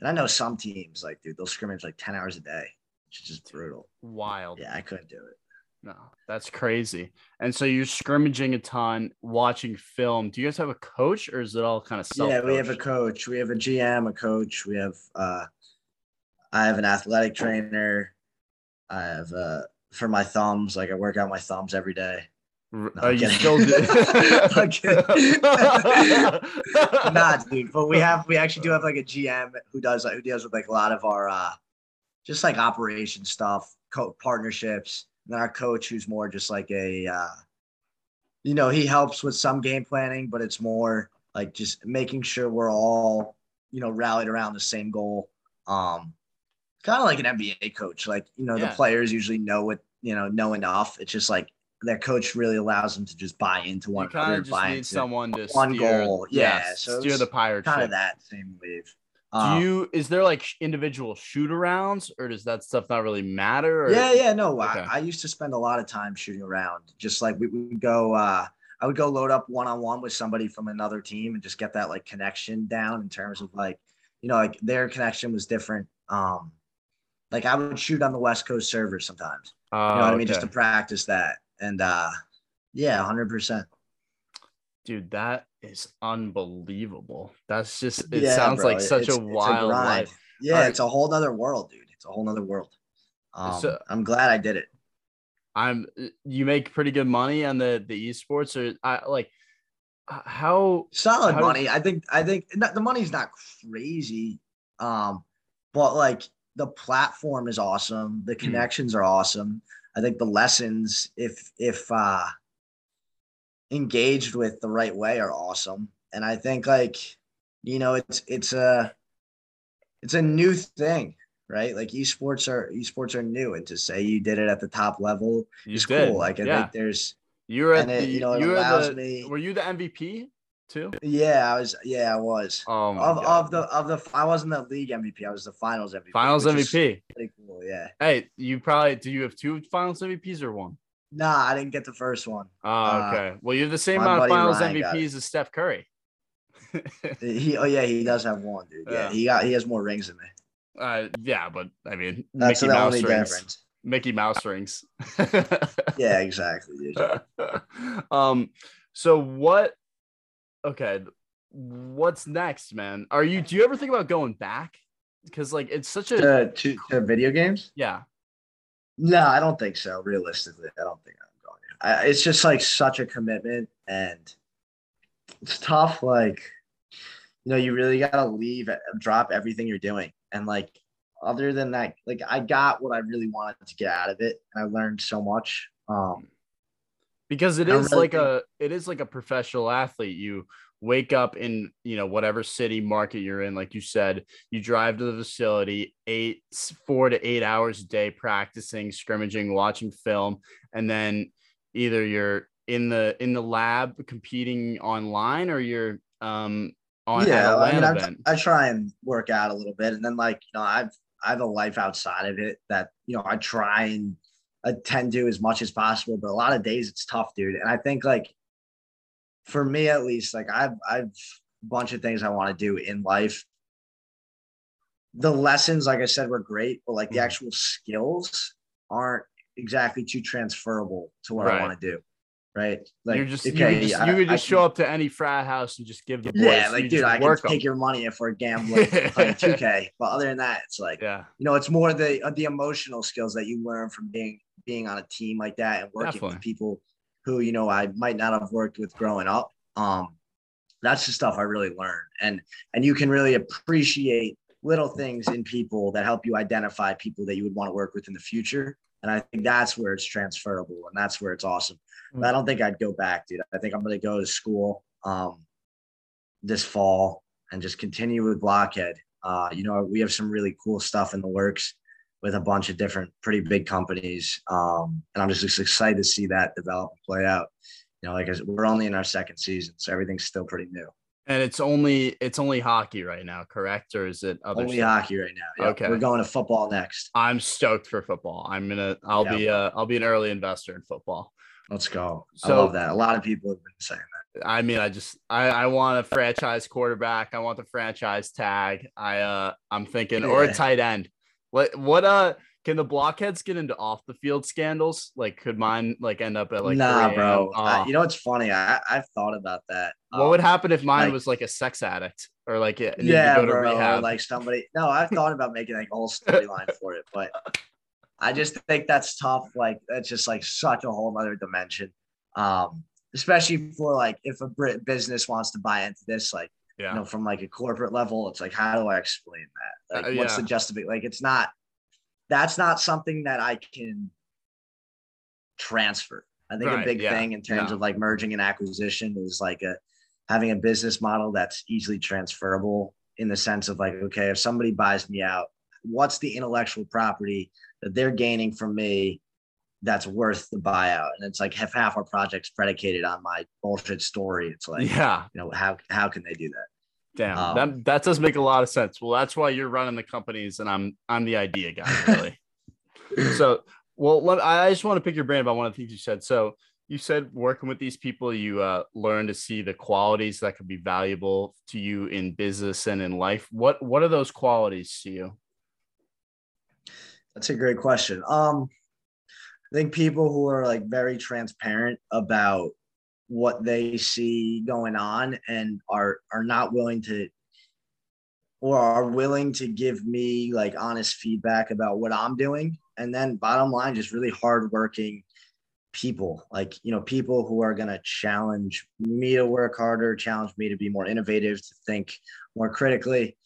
S4: and I know some teams like dude, they'll scrimmage like 10 hours a day, which is just brutal.
S3: Wild.
S4: Yeah, I couldn't do it.
S3: No, that's crazy. And so you're scrimmaging a ton, watching film. Do you guys have a coach, or is it all kind of self?
S4: Yeah, we have a coach. We have a GM, a coach. We have uh I have an athletic trainer. I have uh for my thumbs, like I work out my thumbs every day.
S3: Are
S4: I'm
S3: you
S4: kidding.
S3: still do?
S4: Nah, dude, but we have we actually do have like a GM who does like who deals with like a lot of our uh just like operation stuff, co- partnerships. And our coach who's more just like a uh you know, he helps with some game planning, but it's more like just making sure we're all, you know, rallied around the same goal. Um kind of like an NBA coach. Like, you know,
S3: Yeah.
S4: the players usually know what, you know, know enough. It's just like their coach really allows them to just buy into one
S3: You kind of just need someone to
S4: one
S3: steer,
S4: goal. Yeah, so
S3: steer the pirate
S4: kind of that same wave.
S3: Do
S4: Um,
S3: you? Is there like individual shoot arounds, or does that stuff not really matter? Or?
S4: yeah, yeah, no.
S3: Okay.
S4: I, I used to spend a lot of time shooting around. Just like we, would go, uh, I would go load up one on one with somebody from another team and just get that like connection down in terms of like, you know, like their connection was different. Um, like I would shoot on the West Coast server sometimes.
S3: Uh,
S4: You know what I mean? Just to practice that. And uh, yeah, hundred percent.
S3: Dude, that is unbelievable. That's just. It
S4: Yeah,
S3: sounds
S4: bro,
S3: like such
S4: it's-
S3: a wild
S4: grind.
S3: life.
S4: Yeah,
S3: Alright.
S4: it's a whole nother world, dude. It's a whole nother world. Um,
S3: So-
S4: I'm glad I did it.
S3: I'm. You make pretty good money on the the esports, or I like. How
S4: solid
S3: How
S4: money. I think I think not, the money's not crazy, um, but like the platform is awesome. The connections are awesome. I think the lessons, if if uh, engaged with the right way, are awesome. And I think like you know it's it's a it's a new thing. right? Like esports are esports are new, and to say you did it at the top level
S3: You
S4: is
S3: did.
S4: cool. Like I
S3: yeah.
S4: think there's
S3: you were at
S4: it,
S3: the.
S4: you know, it
S3: you were
S4: allows
S3: the.
S4: me-
S3: Were you the MVP too?
S4: yeah, I was yeah, I was.
S3: Oh
S4: of,
S3: God.
S4: of the of the I wasn't the league MVP, I was the finals MVP.
S3: finals MVP.
S4: Pretty cool, yeah.
S3: Hey, you probably do. You have two finals MVPs or one?
S4: Nah, I didn't get the first one.
S3: Oh,
S4: Uh,
S3: okay. well, you have the same amount of finals
S4: Ryan
S3: MVPs as Steph Curry.
S4: He oh yeah, he does have one, dude. Yeah,
S3: Yeah.
S4: he got he has more rings than me.
S3: uh, yeah, but I mean,
S4: That's
S3: Mickey
S4: the
S3: Mouse
S4: only
S3: rings.
S4: difference.
S3: Mickey Mouse rings.
S4: Yeah, exactly, dude.
S3: um. So what? Okay. What's next, man? Are you? Do you ever think about going back? Because like it's such a
S4: to, to to video games?
S3: yeah.
S4: No, I don't think so. Realistically, I don't think I'm going. to. I, it's just like such a commitment, and it's tough. Like, you know, you really gotta leave, drop everything you're doing, and like, other than that, like, I got what I really wanted to get out of it, and I learned so much. Um,
S3: because it is
S4: really
S3: like a it is like a professional athlete you wake up in you know whatever city market you're in like you said you drive to the facility eight four to eight hours a day practicing scrimmaging watching film and then either you're in the in the lab competing online or you're um on
S4: yeah,
S3: a
S4: I mean,
S3: LAN
S4: I,
S3: event
S4: I try and work out a little bit, and then like you know, I've I have a life outside of it that you know I try and attend to as much as possible. But a lot of days it's tough, dude. And I think like for me at least, like I've I've a bunch of things I want to do in life. The lessons, like I said, were great, but like the
S3: Mhm.
S4: actual skills aren't exactly too transferable to what
S3: Right.
S4: I want to do. Right. Like
S3: you're just you
S4: okay,
S3: could just,
S4: I-
S3: you could just
S4: can-
S3: show up to any frat house and just give the boys
S4: yeah, like dude, I can
S3: work 'em.
S4: take your money if we're gambling playing 2K. But other than that, it's like
S3: yeah
S4: you know, it's more the uh, the emotional skills that you learn from being being on a team like that and working
S3: Definitely.
S4: with people who you know I might not have worked with growing up. Um, that's the stuff I really learned, and and you can really appreciate little things in people that help you identify people that you would want to work with in the future. And I think that's where it's transferable, and that's where it's awesome. But I don't think I'd go back, dude. I think I'm gonna go to school um, this fall and just continue with Blockhead. Uh, you know, we have some really cool stuff in the works with a bunch of different pretty big companies. Um, and I'm just, just excited to see that develop and play out. You know, like I said, we're only in our second season, so everything's still pretty new.
S3: and it's only it's only hockey right now correct or is it other
S4: only
S3: stuff?
S4: hockey right now. Yep.
S3: Okay.
S4: We're going to football next.
S3: I'm stoked for football. I'm gonna. I'll
S4: Yeah.
S3: be. Uh, I'll be an early investor in football.
S4: Let's go. I
S3: So-
S4: love that. A lot of people have been saying that.
S3: I mean, I just. I. I want a franchise quarterback. I want the franchise tag. I. Uh. I'm thinking or a tight end. What. What. Uh. Can the blockheads get into off the field scandals? Like, could mine like end up at like?
S4: nah, bro. I- you know what's funny? I, I've thought about that.
S3: what would
S4: Um,
S3: happen if mine
S4: like-
S3: was like a sex addict or like it
S4: yeah,
S3: go to
S4: bro.
S3: rehab?
S4: Like somebody. No, I've thought about making like a whole storyline for it, but I just think that's tough. Like that's just like such a whole other dimension. Um, especially for like if a Brit business wants to buy into this, like
S3: yeah.
S4: you know, from like a corporate level, it's like how do I explain that? Like,
S3: Uh,
S4: what's
S3: yeah.
S4: the justification? Like, it's not. That's not something that I can transfer. I think
S3: Right,
S4: a big
S3: yeah,
S4: thing in terms of like merging and acquisition is like a having a business model that's easily transferable in the sense of like, okay, if somebody buys me out, what's the intellectual property that they're gaining from me that's worth the buyout? And it's like if half our projects predicated on my bullshit story, it's like,
S3: yeah.
S4: you know, how how can they do that?
S3: Damn,
S4: Um,
S3: that that does make a lot of sense. Well, that's why you're running the companies, and I'm I'm the idea guy, really. so, well, let, I just want to pick your brain about one of the things you said. So, you said working with these people, you uh, learn to see the qualities that could be valuable to you in business and in life. What what are those qualities to you?
S4: That's a great question. Um, I think people who are like very transparent about what they see going on and are are not willing to or are willing to give me like honest feedback about what I'm doing. And then bottom line, just really hardworking people, like you know, people who are gonna challenge me to work harder, challenge me to be more innovative, to think more critically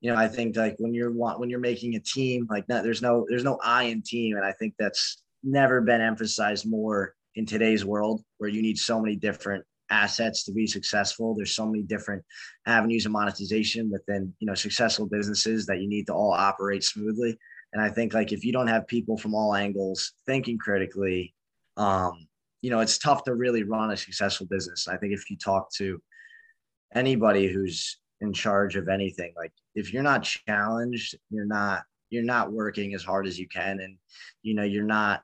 S4: you know, I think like when you're when you're making a team, like there's no there's no I in team, and I think that's never been emphasized more in today's world where you need so many different assets to be successful. There's so many different avenues of monetization within, you know, successful businesses that you need to all operate smoothly. And I think like if you don't have people from all angles thinking critically, um, you know, it's tough to really run a successful business. I think if you talk to anybody who's in charge of anything, like if you're not challenged, you're not you're not working as hard as you can and you know you're not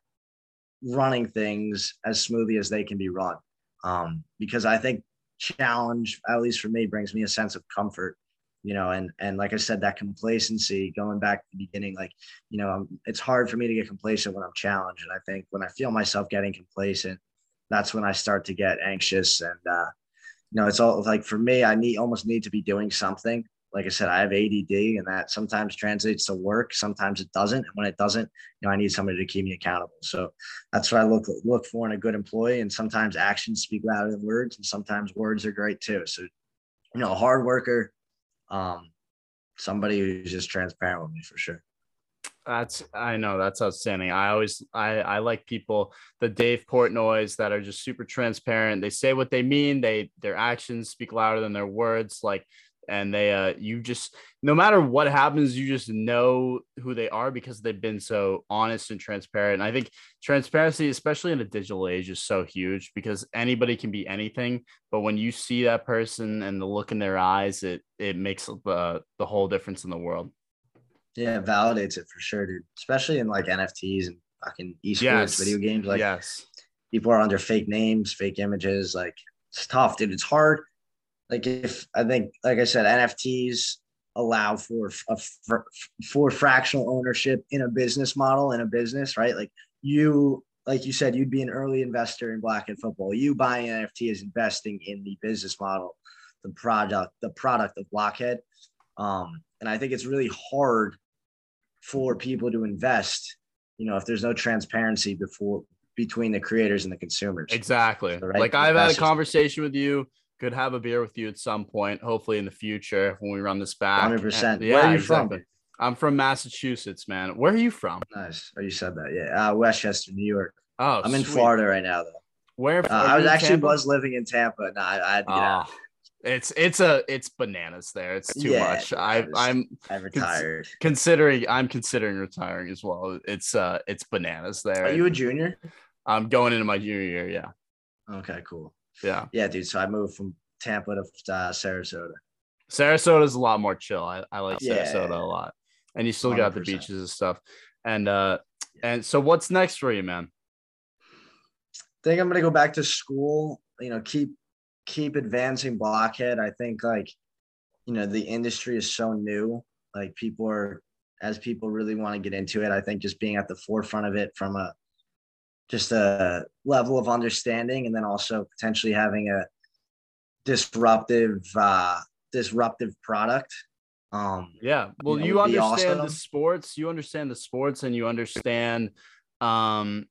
S4: running things as smoothly as they can be run. Um, because i think challenge at least for me brings me a sense of comfort you know and and like i said that complacency going back to the beginning like you know I'm, it's hard for me to get complacent when i'm challenged. And i think when i feel myself getting complacent that's when i start to get anxious and uh you know it's all like for me i need almost need to be doing something like I said, I have ADD and that sometimes translates to work, sometimes it doesn't. And when it doesn't, you know, I need somebody to keep me accountable. So that's what I look look for in a good employee. And sometimes actions speak louder than words, and sometimes words are great too. So, you know, a hard worker, um, somebody who's just transparent with me for sure.
S3: That's I know that's outstanding. I always I I like people the Dave Portnoys that are just super transparent. They say what they mean. They their actions speak louder than their words. Like and they uh you just no matter what happens you just know who they are because they've been so honest and transparent and i think transparency especially in the digital age is so huge because anybody can be anything but when you see that person and the look in their eyes it it makes the the whole difference in the world
S4: Yeah, it validates it for sure, dude. Especially in like NFTs and fucking esports
S3: yes
S4: video games. Like
S3: yes
S4: people are under fake names, fake images. Like it's tough, dude. It's hard. Like if I think, like I said, NFTs allow for a, for, for fractional ownership in a business model in a business, right? Like you, like you said, you'd be an early investor in Blockhead Football. You buying an NFT is investing in the business model, the product, the product of Blockhead. Um, and I think it's really hard for people to invest. You know, if there's no transparency before between the creators and the consumers.
S3: exactly
S4: right,
S3: like i've had a conversation with you could have a beer with you at some point hopefully in the future when we run this back
S4: 100%.
S3: And-
S4: Where are you from?
S3: i'm from massachusetts man where are you from
S4: Nice. Oh, you said that. Yeah. Uh, Westchester, New York.
S3: oh
S4: I'm in
S3: sweet.
S4: Florida right now, though.
S3: where
S4: Uh, I was actually
S3: Tampa?
S4: was living in Tampa. No, I, I had to get out.
S3: Oh, it's it's a it's bananas there. It's too
S4: Yeah,
S3: much.
S4: yeah,
S3: I
S4: it was-
S3: I'm
S4: I retired.
S3: considering I'm considering retiring as well. It's uh it's bananas there.
S4: Are you a junior?
S3: I'm going into my junior year. Yeah,
S4: Okay, cool.
S3: Yeah.
S4: Yeah, dude. So I moved from Tampa to uh, Sarasota.
S3: Sarasota is a lot more chill. I, I like
S4: Yeah.
S3: Sarasota a lot, and you still got the beaches and stuff. And uh and so what's next for you, man?
S4: I think I'm gonna go back to school. You know, keep keep advancing blockhead. I think like, you know, the industry is so new. Like people are as people really want to get into it. I think just being at the forefront of it from a just a level of understanding, and then also potentially having a disruptive uh disruptive product. Um,
S3: Yeah. Well,
S4: know,
S3: you
S4: would be
S3: understand the sports, you understand the sports, and you understand um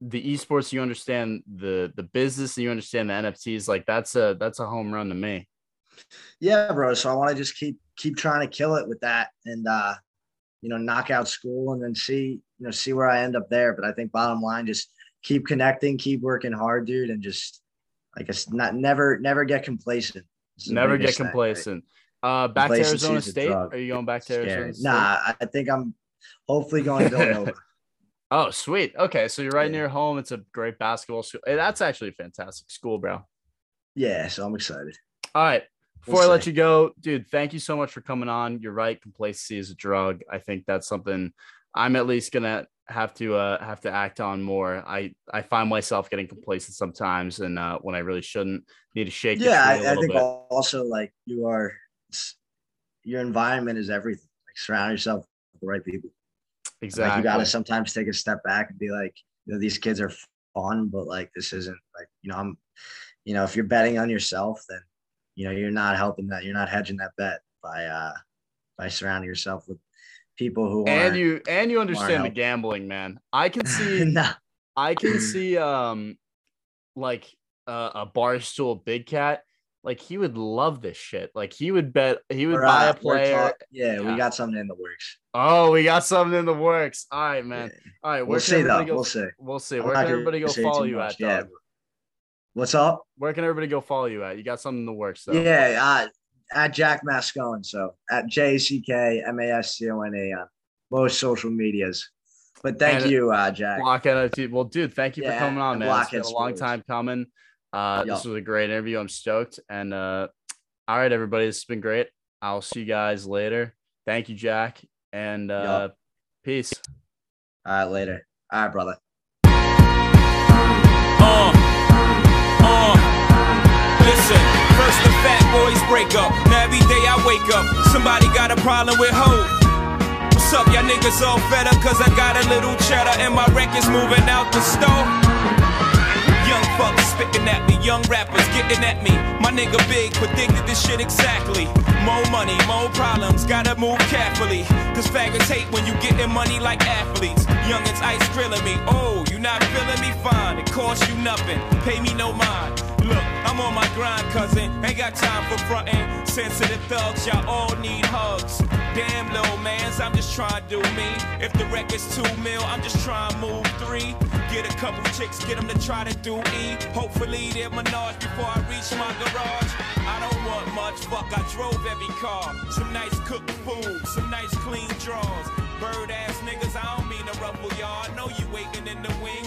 S3: the esports, you understand the the business, and you understand the NFTs. Like that's a that's a home run to me.
S4: yeah, bro. So I want to just keep keep trying to kill it with that, and uh, you know, knock out school, and then see you know see where I end up there. But I think bottom line, just keep connecting, keep working hard, dude, and just like it's not never never get complacent.
S3: Never get
S4: biggest thing, right?
S3: complacent. Uh back to Arizona State. Are you going back to
S4: Scary.
S3: Arizona State?
S4: Nah, I think I'm hopefully going to Villanova.
S3: Oh, sweet. Okay, so you're right
S4: Yeah.
S3: near home. It's a great basketball school. Hey, that's actually a fantastic school, bro.
S4: yeah, so I'm excited.
S3: All right.
S4: We'll
S3: Before I let you go, dude, thank you so much for coming on. You're right. Complacency is a drug. I think that's something I'm at least gonna have to uh have to act on more. I I find myself getting complacent sometimes and uh when I really shouldn't need to shake
S4: Yeah, I, I think
S3: bit.
S4: also like you are, your environment is everything. Like surround yourself with the right people.
S3: exactly.
S4: Like you got to sometimes take a step back and be like, you know, these kids are fun, but like this isn't like, you know, I'm, you know, if you're betting on yourself, then you know you're not helping that. You're not hedging that bet by uh by surrounding yourself with people who
S3: and you and you understand the gambling, man. I can see
S4: nah,
S3: I can see um like uh, a barstool big cat. Like he would love this shit. Like he would bet he would
S4: we're,
S3: buy
S4: uh,
S3: a player.
S4: yeah,
S3: Yeah.
S4: we got something in the works.
S3: Oh, we got something in the works. All right, man.
S4: Yeah.
S3: All right,
S4: We'll see though.
S3: go?
S4: We'll see.
S3: We'll see. Where can everybody go follow you
S4: much.
S3: at,
S4: Yeah,
S3: dog?
S4: What's up?
S3: Where can everybody go follow you at? You got something in the works though.
S4: Yeah, uh, at Jack Mascone. So at J C K M A S C O N A on most social medias. But thank
S3: And-
S4: you, uh, Jack.
S3: Blockhead NFT. Well, dude, thank you for coming on,
S4: and
S3: man. It's been a long time coming. Uh, this was a great interview. I'm stoked. And uh, all right, everybody, this has been great. I'll see you guys later. Thank you, Jack, and uh,
S4: Yup.
S3: peace.
S4: All right, later. All right, brother.
S5: Uh. Listen, first the fat boys break up. Now every day I wake up, somebody got a problem with hope. What's up, y'all niggas all fed up? Cause I got a little cheddar and my record's moving out the store. Young fuckers spitting at me, young rappers getting at me. My nigga Big predicted this shit exactly. More money, more problems, gotta move carefully. Cause faggots hate when you getting money like athletes. Youngins ice grilling me. Oh, you not feeling me? Fine, it costs you nothing. Pay me no mind. Look, I'm on my grind, cousin. Ain't got time for frontin'. Sensitive thugs, y'all all need hugs. Damn, little mans, I'm just trying to do me. If the record's two mil, I'm just trying to move three. Get a couple chicks, get them to try to do E. Hopefully they're menage before I reach my garage. I don't want much, fuck, I drove every car. Some nice cooked food, some nice clean drawers. Bird ass niggas, I don't mean to ruffle y'all. I know you waiting in the wing,